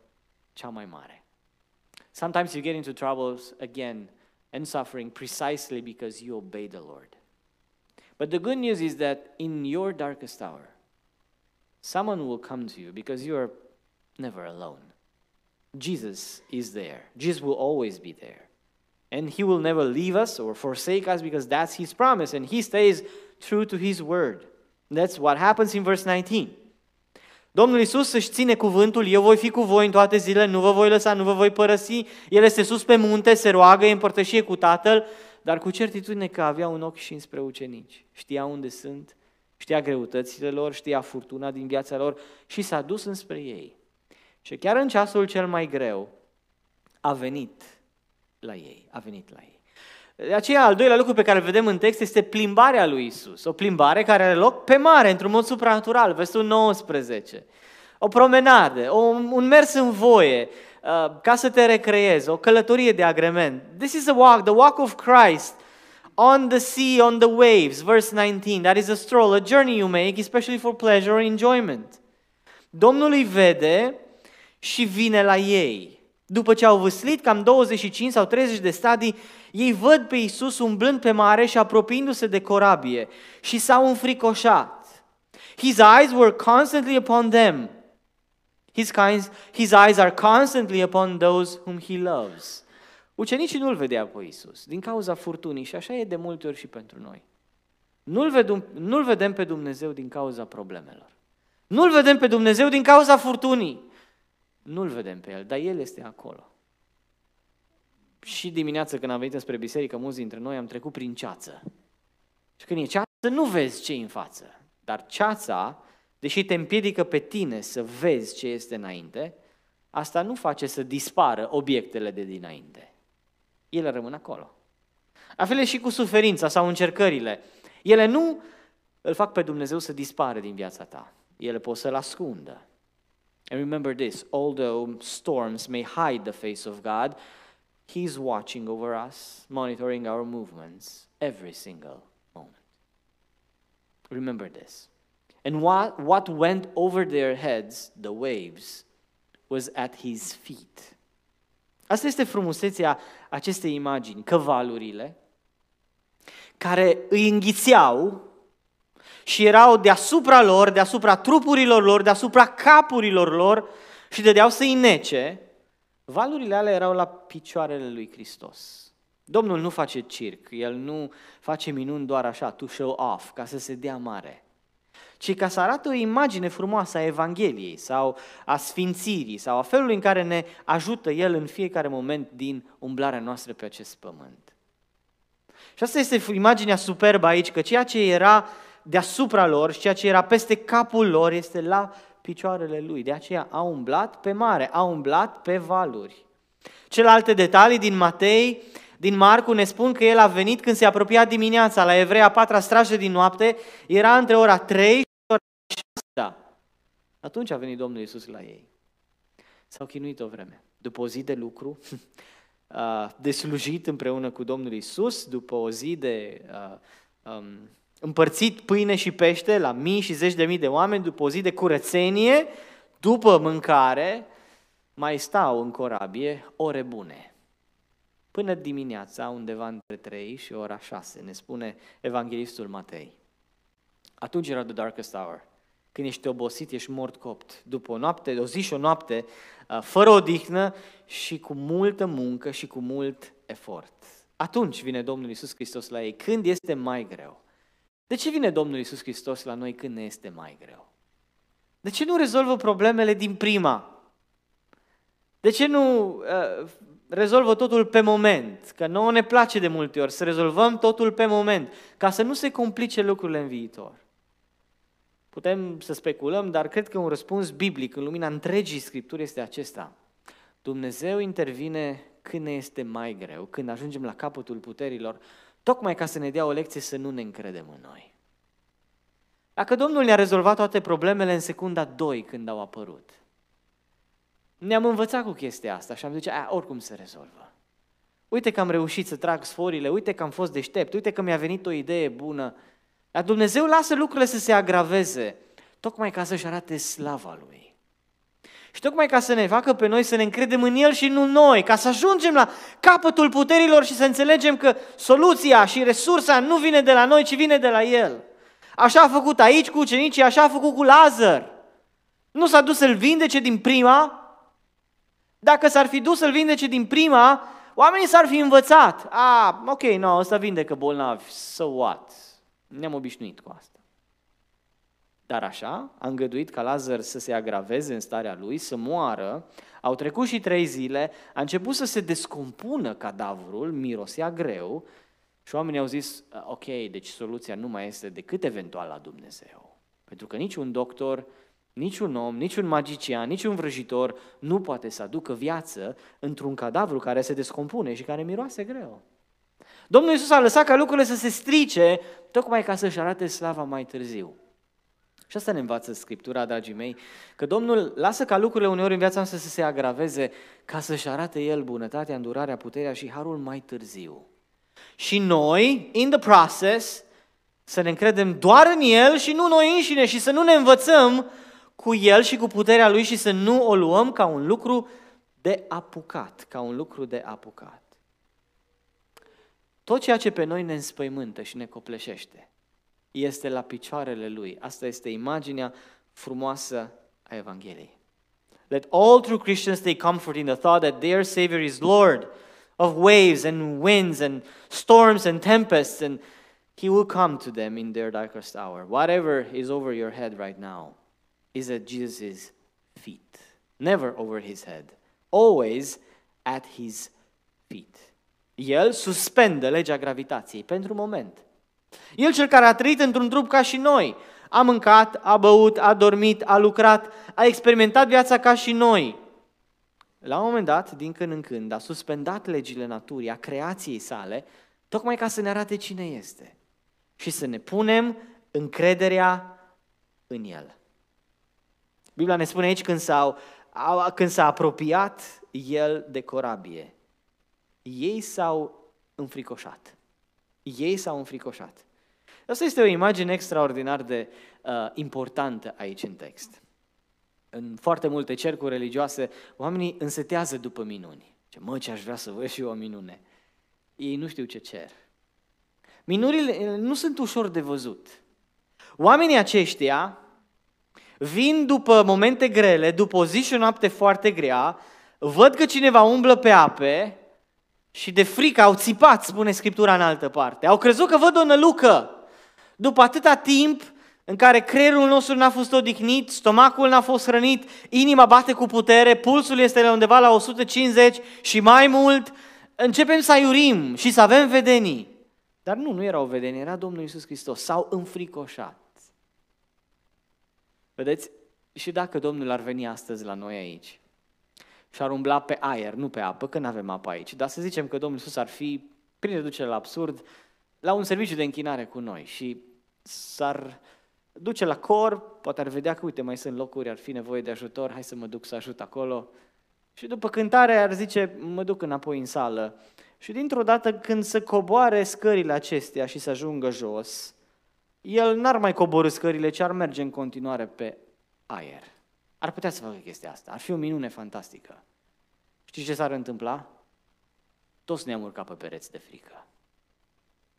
cea mai mare. Sometimes you get into troubles again and suffering precisely because you obey the Lord. But the good news is that in your darkest hour, someone will come to you because you are never alone. Jesus is there. Jesus will always be there. And he will never leave us or forsake us because that's his promise and he stays true to his word. That's what happens in verse 19. Domnul Isus își ține cuvântul, eu voi fi cu voi în toate zilele, nu vă voi lăsa, nu vă voi părăsi. El este sus pe munte, se roagă, împărtășie cu Tatăl, dar cu certitudine că avea un ochi și înspre ucenici. Știa unde sunt, știa greutățile lor, știa furtuna din viața lor și s-a dus înspre ei. Și chiar în ceasul cel mai greu a venit la ei, a venit la ei. De aceea, al doilea lucru pe care îl vedem în text este plimbarea lui Isus. O plimbare care are loc pe mare, într-un mod supranatural, versetul 19. O promenadă, o, un mers în voie, uh, ca să te recreezi, o călătorie de agrement. This is a walk, the walk of Christ on the sea, on the waves, verse 19. That is a stroll, a journey you make, especially for pleasure or enjoyment. Domnul îi vede și vine la ei. După ce au văslit cam 25 sau 30 de stadii, ei văd pe Isus umblând pe mare și apropiindu-se de corabie și s-au înfricoșat. His eyes were constantly upon them. His, kinds, his eyes are constantly upon those whom he loves. Ucenicii nu-L vedea pe Isus din cauza furtunii și așa e de multe ori și pentru noi. Nu-L vedem, nu-L vedem pe Dumnezeu din cauza problemelor. Nu-L vedem pe Dumnezeu din cauza furtunii. Nu-L vedem pe El, dar El este acolo și dimineața când am venit spre biserică, mulți dintre noi am trecut prin ceață. Și când e ceață, nu vezi ce e în față. Dar ceața, deși te împiedică pe tine să vezi ce este înainte, asta nu face să dispară obiectele de dinainte. Ele rămân acolo. La fel și cu suferința sau încercările. Ele nu îl fac pe Dumnezeu să dispare din viața ta. Ele pot să-l ascundă. And remember this, although storms may hide the face of God, He's watching over us, monitoring our movements every single moment. Remember this. And what, what went over their heads, the waves, was at his feet. Asta este frumusețea acestei imagini, că valurile care îi și erau deasupra lor, deasupra trupurilor lor, deasupra capurilor lor și dădeau să-i nece, Valurile alea erau la picioarele lui Hristos. Domnul nu face circ, El nu face minuni doar așa, to show off, ca să se dea mare, ci ca să arate o imagine frumoasă a Evangheliei sau a sfințirii sau a felului în care ne ajută El în fiecare moment din umblarea noastră pe acest pământ. Și asta este imaginea superbă aici, că ceea ce era deasupra lor și ceea ce era peste capul lor este la picioarele lui. De aceea a umblat pe mare, a umblat pe valuri. Celelalte detalii din Matei, din Marcu ne spun că el a venit când se apropia dimineața la Evreia, patra strajă din noapte, era între ora 3 și ora 6. Atunci a venit Domnul Iisus la ei. S-au chinuit o vreme. După o zi de lucru, de slujit împreună cu Domnul Iisus, după o zi de um, împărțit pâine și pește la mii și zeci de mii de oameni după o zi de curățenie, după mâncare, mai stau în corabie ore bune. Până dimineața, undeva între 3 și ora 6, ne spune evanghelistul Matei. Atunci era the darkest hour. Când ești obosit, ești mort copt. După o noapte, o zi și o noapte, uh, fără odihnă și cu multă muncă și cu mult efort. Atunci vine Domnul Isus Hristos la ei, când este mai greu. De ce vine Domnul Isus Hristos la noi când ne este mai greu? De ce nu rezolvă problemele din prima? De ce nu uh, rezolvă totul pe moment? Că nouă ne place de multe ori să rezolvăm totul pe moment, ca să nu se complice lucrurile în viitor. Putem să speculăm, dar cred că un răspuns biblic în lumina întregii Scripturi este acesta. Dumnezeu intervine când ne este mai greu, când ajungem la capătul puterilor, tocmai ca să ne dea o lecție să nu ne încredem în noi. Dacă Domnul ne-a rezolvat toate problemele în secunda 2 când au apărut, ne-am învățat cu chestia asta și am zis, a, oricum se rezolvă. Uite că am reușit să trag sforile, uite că am fost deștept, uite că mi-a venit o idee bună. Dar Dumnezeu lasă lucrurile să se agraveze, tocmai ca să-și arate slava Lui. Și tocmai ca să ne facă pe noi să ne încredem în El și nu noi, ca să ajungem la capătul puterilor și să înțelegem că soluția și resursa nu vine de la noi, ci vine de la El. Așa a făcut aici cu ucenicii, așa a făcut cu Lazar. Nu s-a dus să-l vindece din prima. Dacă s-ar fi dus să-l vindece din prima, oamenii s-ar fi învățat. A, ok, nu, no, ăsta vindecă bolnavi, so what? Ne-am obișnuit cu asta. Dar așa, a îngăduit ca Lazar să se agraveze în starea lui, să moară, au trecut și trei zile, a început să se descompună cadavrul, mirosea greu și oamenii au zis, ok, deci soluția nu mai este decât eventual la Dumnezeu. Pentru că niciun doctor, niciun om, niciun magician, niciun vrăjitor nu poate să aducă viață într-un cadavru care se descompune și care miroase greu. Domnul Iisus a lăsat ca lucrurile să se strice, tocmai ca să-și arate slava mai târziu. Și asta ne învață Scriptura, dragii mei, că Domnul lasă ca lucrurile uneori în viața noastră să se agraveze ca să-și arate El bunătatea, îndurarea, puterea și harul mai târziu. Și noi, in the process, să ne încredem doar în El și nu noi înșine și să nu ne învățăm cu El și cu puterea Lui și să nu o luăm ca un lucru de apucat, ca un lucru de apucat. Tot ceea ce pe noi ne înspăimântă și ne copleșește este la picioarele Lui. Asta este imaginea frumoasă a Evangheliei. Let all true Christians take comfort in the thought that their Savior is Lord of waves and winds and storms and tempests, and He will come to them in their darkest hour. Whatever is over your head right now is at Jesus' feet, never over His head, always at His feet. El suspendă legea gravitației pentru moment. El cel care a trăit într-un trup ca și noi, a mâncat, a băut, a dormit, a lucrat, a experimentat viața ca și noi. La un moment dat, din când în când, a suspendat legile naturii, a creației sale, tocmai ca să ne arate cine este și să ne punem încrederea în El. Biblia ne spune aici când, s-au, când s-a apropiat El de corabie, ei s-au înfricoșat. Ei s-au înfricoșat. Asta este o imagine extraordinar de uh, importantă aici în text. În foarte multe cercuri religioase, oamenii însetează după minuni. Ce mă, ce aș vrea să văd și eu o minune. Ei nu știu ce cer. Minurile nu sunt ușor de văzut. Oamenii aceștia vin după momente grele, după o zi și o noapte foarte grea, văd că cineva umblă pe ape și de frică au țipat, spune Scriptura în altă parte. Au crezut că văd o nălucă. După atâta timp în care creierul nostru n-a fost odihnit, stomacul n-a fost hrănit, inima bate cu putere, pulsul este la undeva la 150 și mai mult, începem să aiurim și să avem vedenii. Dar nu, nu erau vedenii, era Domnul Iisus Hristos. S-au înfricoșat. Vedeți? Și dacă Domnul ar veni astăzi la noi aici și ar umbla pe aer, nu pe apă, că nu avem apă aici, dar să zicem că Domnul Iisus ar fi, prin reducere la absurd, la un serviciu de închinare cu noi și s-ar duce la cor, poate ar vedea că, uite, mai sunt locuri, ar fi nevoie de ajutor, hai să mă duc să ajut acolo. Și după cântare ar zice, mă duc înapoi în sală. Și dintr-o dată când să coboare scările acestea și să ajungă jos, el n-ar mai coborâ scările, ci ar merge în continuare pe aer. Ar putea să facă chestia asta. Ar fi o minune fantastică. Știți ce s-ar întâmpla? Toți ne-am urcat pe pereți de frică.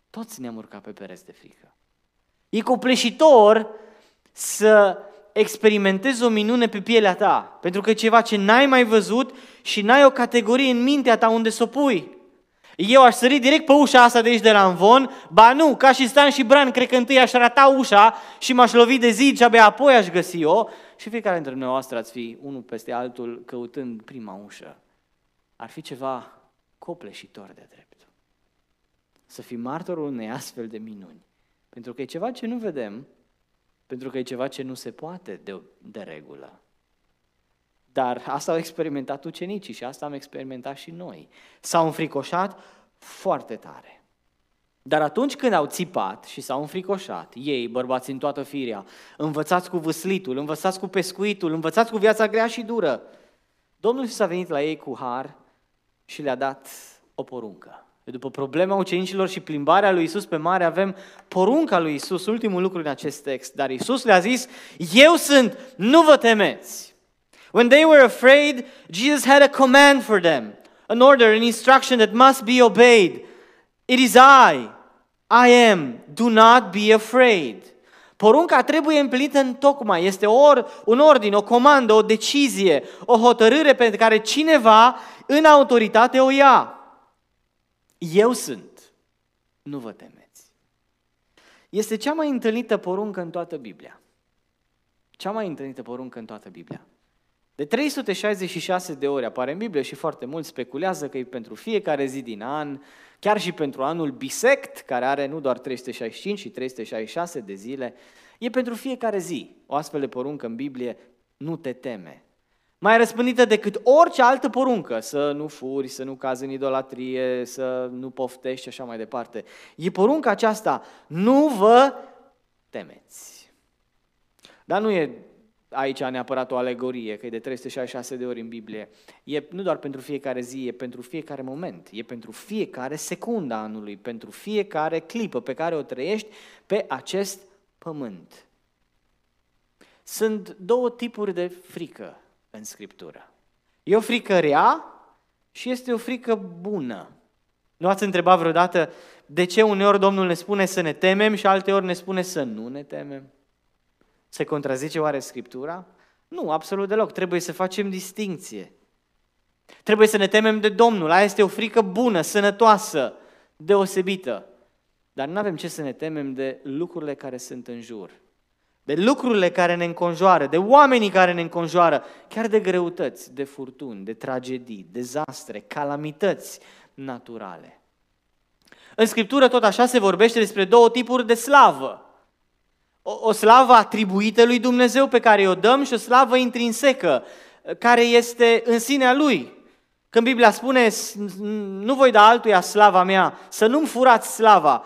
Toți ne-am urcat pe pereți de frică. E copleșitor să experimentezi o minune pe pielea ta, pentru că e ceva ce n-ai mai văzut și n-ai o categorie în mintea ta unde să o pui. Eu aș sări direct pe ușa asta de aici de la Învon, ba nu, ca și Stan și Bran, cred că întâi aș rata ușa și m-aș lovi de zid și abia apoi aș găsi-o și fiecare dintre noastre ați fi unul peste altul căutând prima ușă. Ar fi ceva copleșitor de drept. Să fii martorul unei astfel de minuni. Pentru că e ceva ce nu vedem, pentru că e ceva ce nu se poate de, de regulă. Dar asta au experimentat ucenicii și asta am experimentat și noi. S-au înfricoșat foarte tare. Dar atunci când au țipat și s-au înfricoșat, ei, bărbați în toată firea, învățați cu vâslitul, învățați cu pescuitul, învățați cu viața grea și dură, Domnul Iisus a venit la ei cu har și le-a dat o poruncă. După problema ucenicilor și plimbarea lui Isus pe mare, avem porunca lui Isus, ultimul lucru în acest text. Dar Isus le-a zis, eu sunt, nu vă temeți. When they were afraid, Jesus had a command for them, an order, an instruction that must be obeyed. It is I, I am, do not be afraid. Porunca trebuie împlinită în tocmai. Este or, un ordin, o comandă, o decizie, o hotărâre pe care cineva în autoritate o ia. Eu sunt. Nu vă temeți. Este cea mai întâlnită poruncă în toată Biblia. Cea mai întâlnită poruncă în toată Biblia. De 366 de ori apare în Biblie și foarte mulți speculează că e pentru fiecare zi din an, chiar și pentru anul bisect, care are nu doar 365 și 366 de zile, e pentru fiecare zi. O astfel de poruncă în Biblie, nu te teme. Mai răspândită decât orice altă poruncă, să nu furi, să nu cazi în idolatrie, să nu poftești și așa mai departe. E porunca aceasta, nu vă temeți. Dar nu e aici neapărat o alegorie, că e de 366 de ori în Biblie. E nu doar pentru fiecare zi, e pentru fiecare moment, e pentru fiecare secundă anului, pentru fiecare clipă pe care o trăiești pe acest pământ. Sunt două tipuri de frică în Scriptură. E o frică rea și este o frică bună. Nu ați întrebat vreodată de ce uneori Domnul ne spune să ne temem și alteori ne spune să nu ne temem? Se contrazice oare Scriptura? Nu, absolut deloc. Trebuie să facem distinție. Trebuie să ne temem de Domnul. Aia este o frică bună, sănătoasă, deosebită. Dar nu avem ce să ne temem de lucrurile care sunt în jur. De lucrurile care ne înconjoară, de oamenii care ne înconjoară, chiar de greutăți, de furtuni, de tragedii, dezastre, calamități naturale. În Scriptură tot așa se vorbește despre două tipuri de slavă o, o slavă atribuită lui Dumnezeu pe care o dăm și o slavă intrinsecă care este în sinea lui. Când Biblia spune, nu voi da altuia slava mea, să nu-mi furați slava,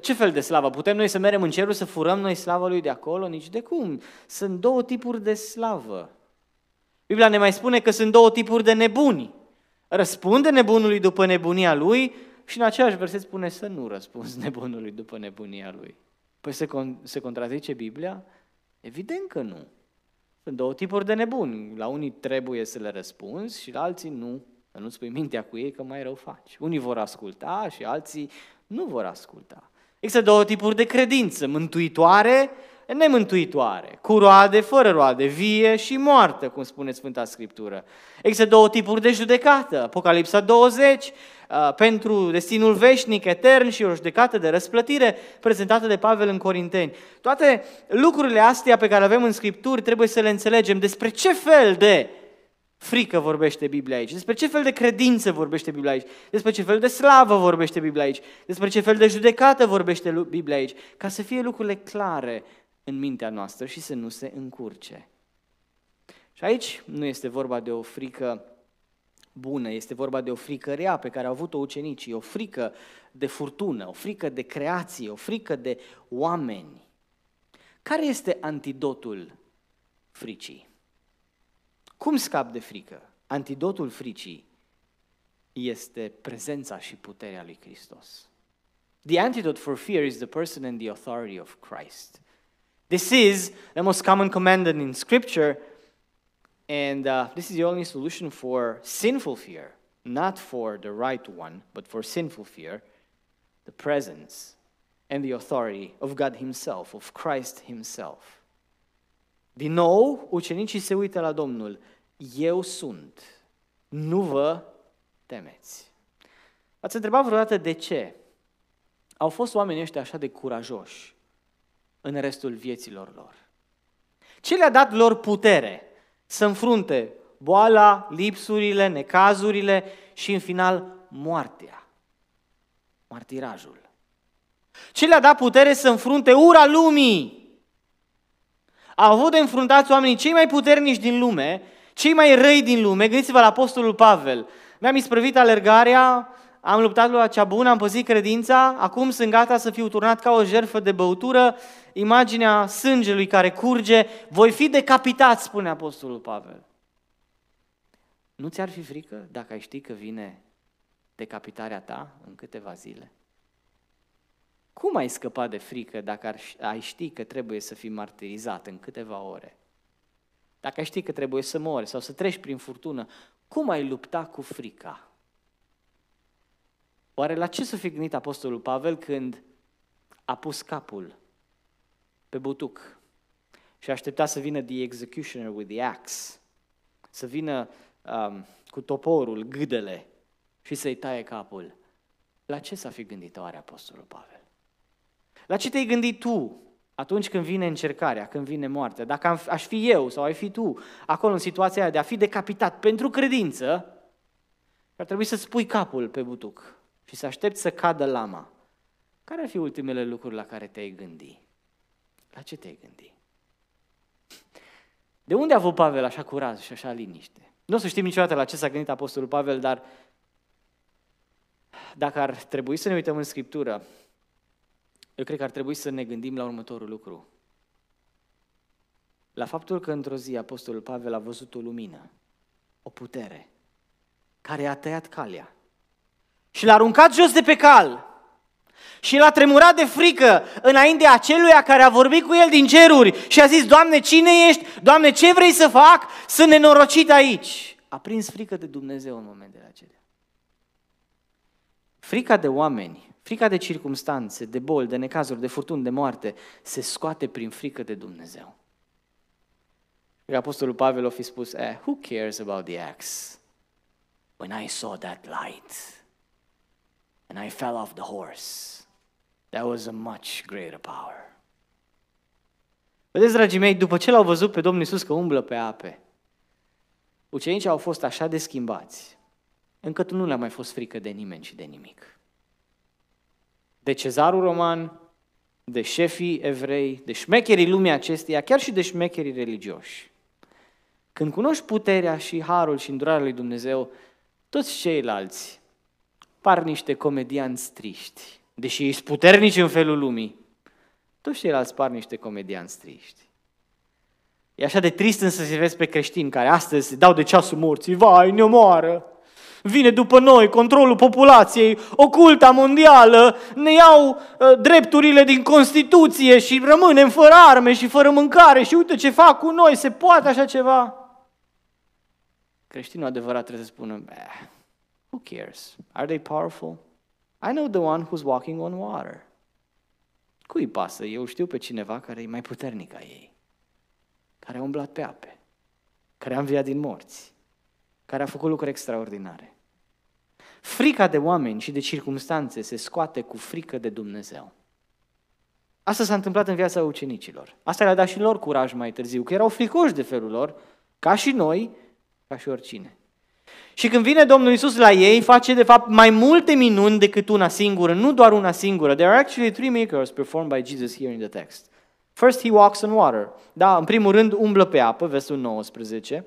ce fel de slavă? Putem noi să mergem în cerul să furăm noi slava lui de acolo? Nici de cum. Sunt două tipuri de slavă. Biblia ne mai spune că sunt două tipuri de nebuni. Răspunde nebunului după nebunia lui și în aceeași verset spune să nu răspunzi nebunului după nebunia lui. Păi se, con- se contrazice Biblia? Evident că nu. Sunt două tipuri de nebuni. La unii trebuie să le răspunzi și la alții nu. Să nu spui mintea cu ei că mai rău faci. Unii vor asculta și alții nu vor asculta. Există două tipuri de credință, mântuitoare, nemântuitoare, cu roade, fără roade, vie și moartă, cum spune Sfânta Scriptură. Există două tipuri de judecată, Apocalipsa 20, Uh, pentru destinul veșnic, etern și o judecată de răsplătire prezentată de Pavel în Corinteni. Toate lucrurile astea pe care le avem în Scripturi trebuie să le înțelegem despre ce fel de frică vorbește Biblia aici, despre ce fel de credință vorbește Biblia aici, despre ce fel de slavă vorbește Biblia aici, despre ce fel de judecată vorbește Biblia aici, ca să fie lucrurile clare în mintea noastră și să nu se încurce. Și aici nu este vorba de o frică bună, este vorba de o frică rea pe care au avut-o ucenicii, o frică de furtună, o frică de creație, o frică de oameni. Care este antidotul fricii? Cum scap de frică? Antidotul fricii este prezența și puterea lui Hristos. The antidote for fear is the person and the authority of Christ. This is the most common commandment in Scripture And uh, this is the only solution for sinful fear, not for the right one, but for sinful fear, the presence and the authority of God Himself, of Christ Himself. Din nou, ucenicii se uită la Domnul. Eu sunt. Nu vă temeți. Ați întrebat vreodată de ce au fost oamenii ăștia așa de curajoși în restul vieților lor? Ce le-a dat lor putere? să înfrunte boala, lipsurile, necazurile și în final moartea, martirajul. Ce le-a dat putere să înfrunte ura lumii? Au avut de înfruntați oamenii cei mai puternici din lume, cei mai răi din lume. Gândiți-vă la Apostolul Pavel. Mi-am isprăvit alergarea, am luptat la cea bună, am păzit credința, acum sunt gata să fiu turnat ca o jertfă de băutură, imaginea sângelui care curge, voi fi decapitat, spune Apostolul Pavel. Nu ți-ar fi frică dacă ai ști că vine decapitarea ta în câteva zile? Cum ai scăpat de frică dacă ai ști că trebuie să fii martirizat în câteva ore? Dacă ai ști că trebuie să mori sau să treci prin furtună, cum ai lupta cu frica? Oare la ce s-a fi gândit Apostolul Pavel când a pus capul pe butuc și aștepta să vină the executioner with the axe, să vină um, cu toporul, gâdele și să-i taie capul? La ce s-a fi gândit oare Apostolul Pavel? La ce te-ai gândit tu atunci când vine încercarea, când vine moartea? Dacă aș fi eu sau ai fi tu acolo în situația aia de a fi decapitat pentru credință, ar trebui să-ți pui capul pe butuc și să aștepți să cadă lama. Care ar fi ultimele lucruri la care te-ai gândi? La ce te-ai gândi? De unde a avut Pavel așa curaj și așa liniște? Nu o să știm niciodată la ce s-a gândit Apostolul Pavel, dar dacă ar trebui să ne uităm în Scriptură, eu cred că ar trebui să ne gândim la următorul lucru. La faptul că într-o zi Apostolul Pavel a văzut o lumină, o putere, care a tăiat calea și l-a aruncat jos de pe cal și l-a tremurat de frică înainte aceluia care a vorbit cu el din ceruri și a zis, Doamne, cine ești? Doamne, ce vrei să fac? Sunt nenorocit aici. A prins frică de Dumnezeu în momentele acelea. Frica de oameni Frica de circumstanțe, de boli, de necazuri, de furtuni, de moarte, se scoate prin frică de Dumnezeu. Apostolul Pavel a fi spus, eh, who cares about the axe? When I saw that light and I fell off the horse, that was a much greater power. Vedeți, dragii mei, după ce l-au văzut pe Domnul Iisus că umblă pe ape, ucenicii au fost așa de schimbați, încât nu le-a mai fost frică de nimeni și de nimic de cezarul roman, de șefii evrei, de șmecherii lumii acesteia, chiar și de șmecherii religioși. Când cunoști puterea și harul și îndurarea lui Dumnezeu, toți ceilalți par niște comedianți triști. Deși ei sunt puternici în felul lumii, toți ceilalți par niște comedianți triști. E așa de trist însă să vezi pe creștini care astăzi se dau de ceasul morții, vai, ne omoară, vine după noi, controlul populației, oculta mondială, ne iau uh, drepturile din Constituție și rămânem fără arme și fără mâncare și uite ce fac cu noi, se poate așa ceva? Creștinul adevărat trebuie să spună, who cares? Are they powerful? I know the one who's walking on water. Cui pasă? Eu știu pe cineva care e mai puternic ca ei, care a umblat pe ape, care a înviat din morți, care a făcut lucruri extraordinare. Frica de oameni și de circumstanțe se scoate cu frică de Dumnezeu. Asta s-a întâmplat în viața ucenicilor. Asta le-a dat și lor curaj mai târziu, că erau fricoși de felul lor, ca și noi, ca și oricine. Și când vine Domnul Isus la ei, face de fapt mai multe minuni decât una singură, nu doar una singură. There are actually three miracles performed by Jesus here in the text. First, he walks on water. Da, în primul rând umblă pe apă, versul 19.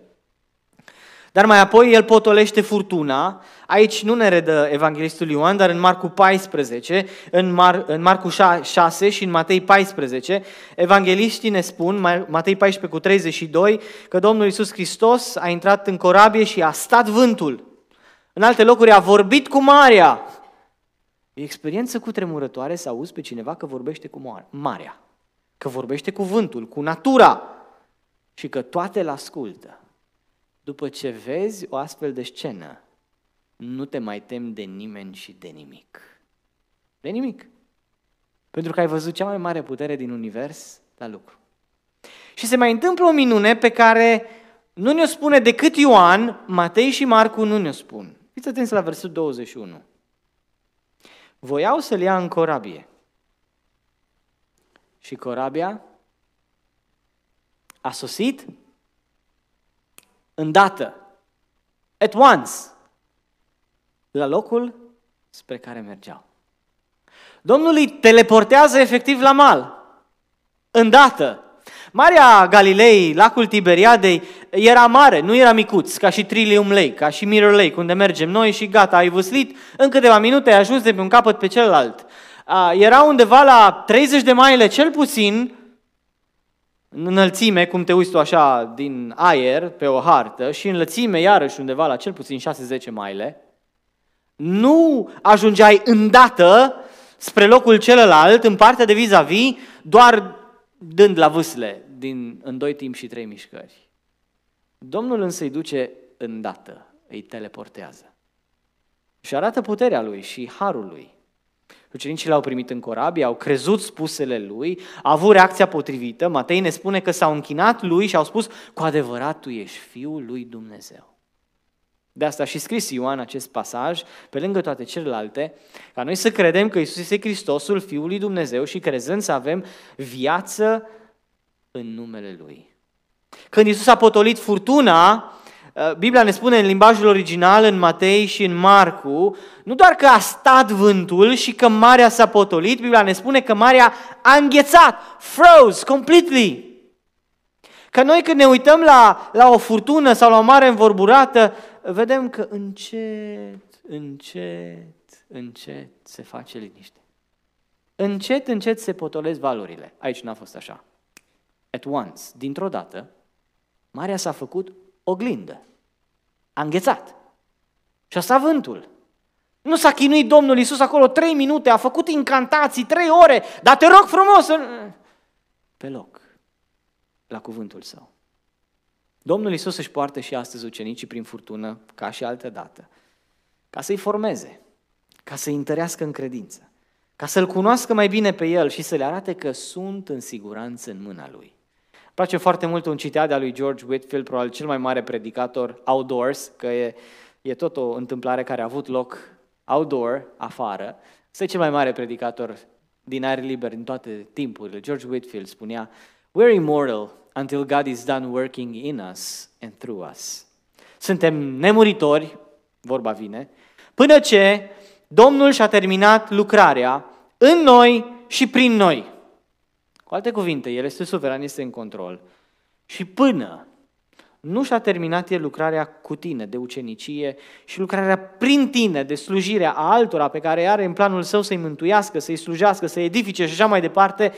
Dar mai apoi el potolește furtuna. Aici nu ne redă Evanghelistul Ioan, dar în Marcu 14, în, Mar, în Marcu 6 și în Matei 14, evangeliștii ne spun, Matei 14 cu 32, că Domnul Iisus Hristos a intrat în corabie și a stat vântul. În alte locuri a vorbit cu Maria. E experiență cu tremurătoare să auzi pe cineva că vorbește cu Marea, că vorbește cu vântul, cu natura și că toate îl ascultă. După ce vezi o astfel de scenă, nu te mai temi de nimeni și de nimic. De nimic. Pentru că ai văzut cea mai mare putere din univers la lucru. Și se mai întâmplă o minune pe care nu ne-o spune decât Ioan, Matei și Marcu nu ne-o spun. Fiți atenți la versetul 21. Voiau să-l ia în corabie. Și corabia a sosit îndată, at once, la locul spre care mergeau. Domnul îi teleportează efectiv la mal, îndată. Marea Galilei, lacul Tiberiadei, era mare, nu era micuț, ca și Trillium Lake, ca și Mirror Lake, unde mergem noi și gata, ai văslit, în câteva minute ai ajuns de pe un capăt pe celălalt. Era undeva la 30 de maile cel puțin, în înălțime, cum te uiți tu așa din aer pe o hartă, și înălțime iarăși undeva la cel puțin 6-10 maile, nu ajungeai îndată spre locul celălalt, în partea de vis-a-vis, doar dând la vâsle din, în doi timp și trei mișcări. Domnul însă îi duce îndată, îi teleportează. Și arată puterea lui și harul lui. Ucenicii l-au primit în corabie, au crezut spusele lui, au avut reacția potrivită. Matei ne spune că s-au închinat lui și au spus, cu adevărat tu ești Fiul lui Dumnezeu. De asta și scris Ioan acest pasaj, pe lângă toate celelalte, ca noi să credem că Isus este Hristosul, Fiul lui Dumnezeu și crezând să avem viață în numele Lui. Când Isus a potolit furtuna, uh, Biblia ne spune în limbajul original, în Matei și în Marcu, nu doar că a stat vântul și că marea s-a potolit, Biblia ne spune că marea a înghețat, froze completely. Că noi când ne uităm la, la o furtună sau la o mare învorburată, vedem că încet, încet, încet se face liniște. Încet, încet se potolesc valurile. Aici n-a fost așa. At once, dintr-o dată, marea s-a făcut oglindă. A înghețat. Și a stat vântul. Nu s-a chinuit Domnul Isus acolo trei minute, a făcut incantații trei ore, dar te rog frumos, pe loc, la cuvântul său. Domnul Isus își poartă și astăzi ucenicii prin furtună, ca și altă dată, ca să-i formeze, ca să-i întărească în credință, ca să-L cunoască mai bine pe El și să le arate că sunt în siguranță în mâna Lui. Îmi place foarte mult un citat de-a lui George Whitfield, probabil cel mai mare predicator outdoors, că e, e tot o întâmplare care a avut loc outdoor, afară. Este cel mai mare predicator din aer liber din toate timpurile. George Whitfield spunea, We're immortal until God is done working in us and through us. Suntem nemuritori, vorba vine, până ce Domnul și-a terminat lucrarea în noi și prin noi. Cu alte cuvinte, El este suveran, este în control. Și până nu și-a terminat El lucrarea cu tine de ucenicie și lucrarea prin tine de slujire a altora pe care are în planul său să-i mântuiască, să-i slujească, să-i edifice și așa mai departe,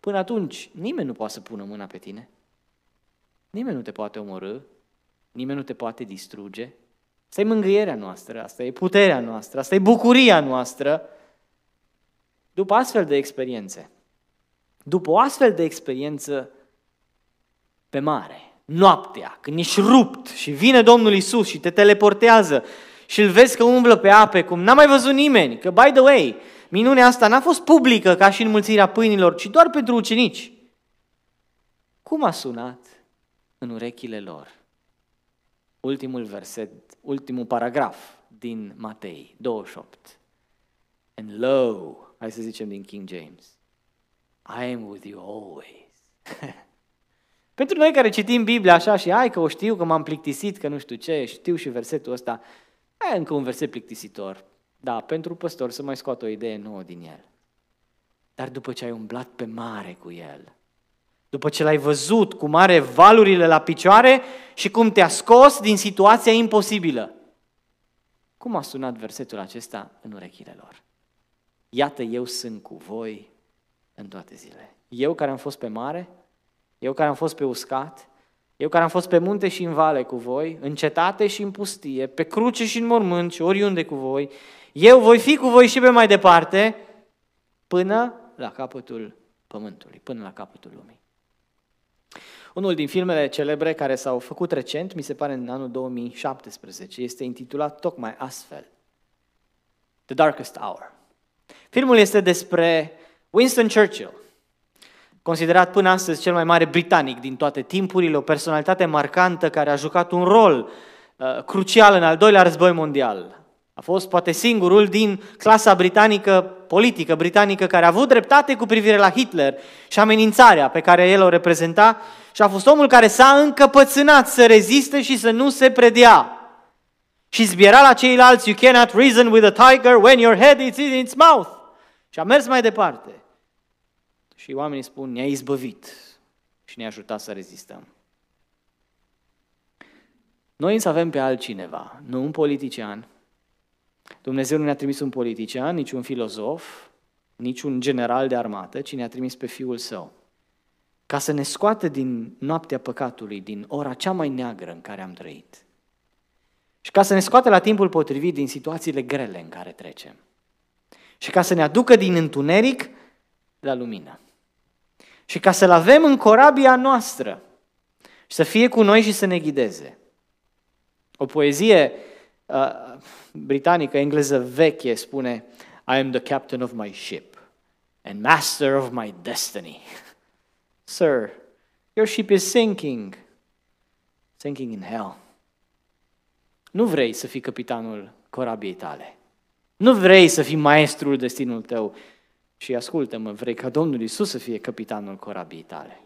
până atunci nimeni nu poate să pună mâna pe tine. Nimeni nu te poate omorâ, nimeni nu te poate distruge. Asta e mângâierea noastră, asta e puterea noastră, asta e bucuria noastră. După astfel de experiențe, după o astfel de experiență pe mare, noaptea, când ești rupt și vine Domnul Isus și te teleportează și îl vezi că umblă pe ape, cum n-a mai văzut nimeni, că, by the way, minunea asta n-a fost publică ca și înmulțirea pâinilor, ci doar pentru ucenici. Cum a sunat în urechile lor. Ultimul verset, ultimul paragraf din Matei 28. And lo, hai să zicem din King James, I am with you always. Pentru noi care citim Biblia așa și ai că o știu, că m-am plictisit, că nu știu ce, știu și versetul ăsta, e încă un verset plictisitor. Da, pentru păstor să mai scoată o idee nouă din el. Dar după ce ai umblat pe mare cu el, după ce l-ai văzut cum are valurile la picioare și cum te-a scos din situația imposibilă. Cum a sunat versetul acesta în urechile lor? Iată, eu sunt cu voi în toate zilele. Eu care am fost pe mare, eu care am fost pe uscat, eu care am fost pe munte și în vale cu voi, în cetate și în pustie, pe cruce și în mormânt și oriunde cu voi, eu voi fi cu voi și pe mai departe, până la capătul pământului, până la capătul lumii. Unul din filmele celebre care s-au făcut recent, mi se pare în anul 2017, este intitulat tocmai astfel. The Darkest Hour. Filmul este despre Winston Churchill, considerat până astăzi cel mai mare britanic din toate timpurile, o personalitate marcantă care a jucat un rol uh, crucial în al doilea război mondial. A fost poate singurul din clasa britanică, politică britanică, care a avut dreptate cu privire la Hitler și amenințarea pe care el o reprezenta și a fost omul care s-a încăpățânat să reziste și să nu se predea. Și zbiera la ceilalți, you cannot reason with a tiger when your head is in its mouth. Și a mers mai departe. Și oamenii spun, ne-a izbăvit și ne-a ajutat să rezistăm. Noi însă avem pe altcineva, nu un politician. Dumnezeu nu ne-a trimis un politician, nici un filozof, nici un general de armată, ci ne-a trimis pe Fiul Său. Ca să ne scoată din noaptea păcatului, din ora cea mai neagră în care am trăit. Și ca să ne scoată la timpul potrivit din situațiile grele în care trecem. Și ca să ne aducă din întuneric la lumină. Și ca să-L avem în corabia noastră și să fie cu noi și să ne ghideze. O poezie uh, britanică, engleză veche spune I am the captain of my ship and master of my destiny. Sir, your ship is sinking, sinking in hell. Nu vrei să fii capitanul corabiei tale. Nu vrei să fii maestrul destinul tău. Și ascultă-mă, vrei ca Domnul Isus să fie capitanul corabiei tale.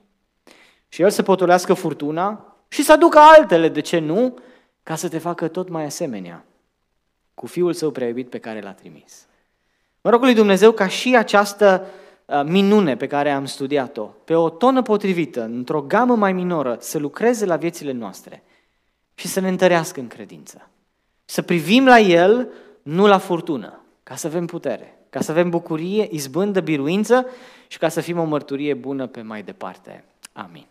Și El să potolească furtuna și să aducă altele, de ce nu, ca să te facă tot mai asemenea cu Fiul Său prea iubit pe care l-a trimis. Mă rog lui Dumnezeu ca și această uh, minune pe care am studiat-o, pe o tonă potrivită, într-o gamă mai minoră, să lucreze la viețile noastre și să ne întărească în credință. Să privim la El, nu la furtună, ca să avem putere, ca să avem bucurie, izbândă, biruință și ca să fim o mărturie bună pe mai departe. Amin.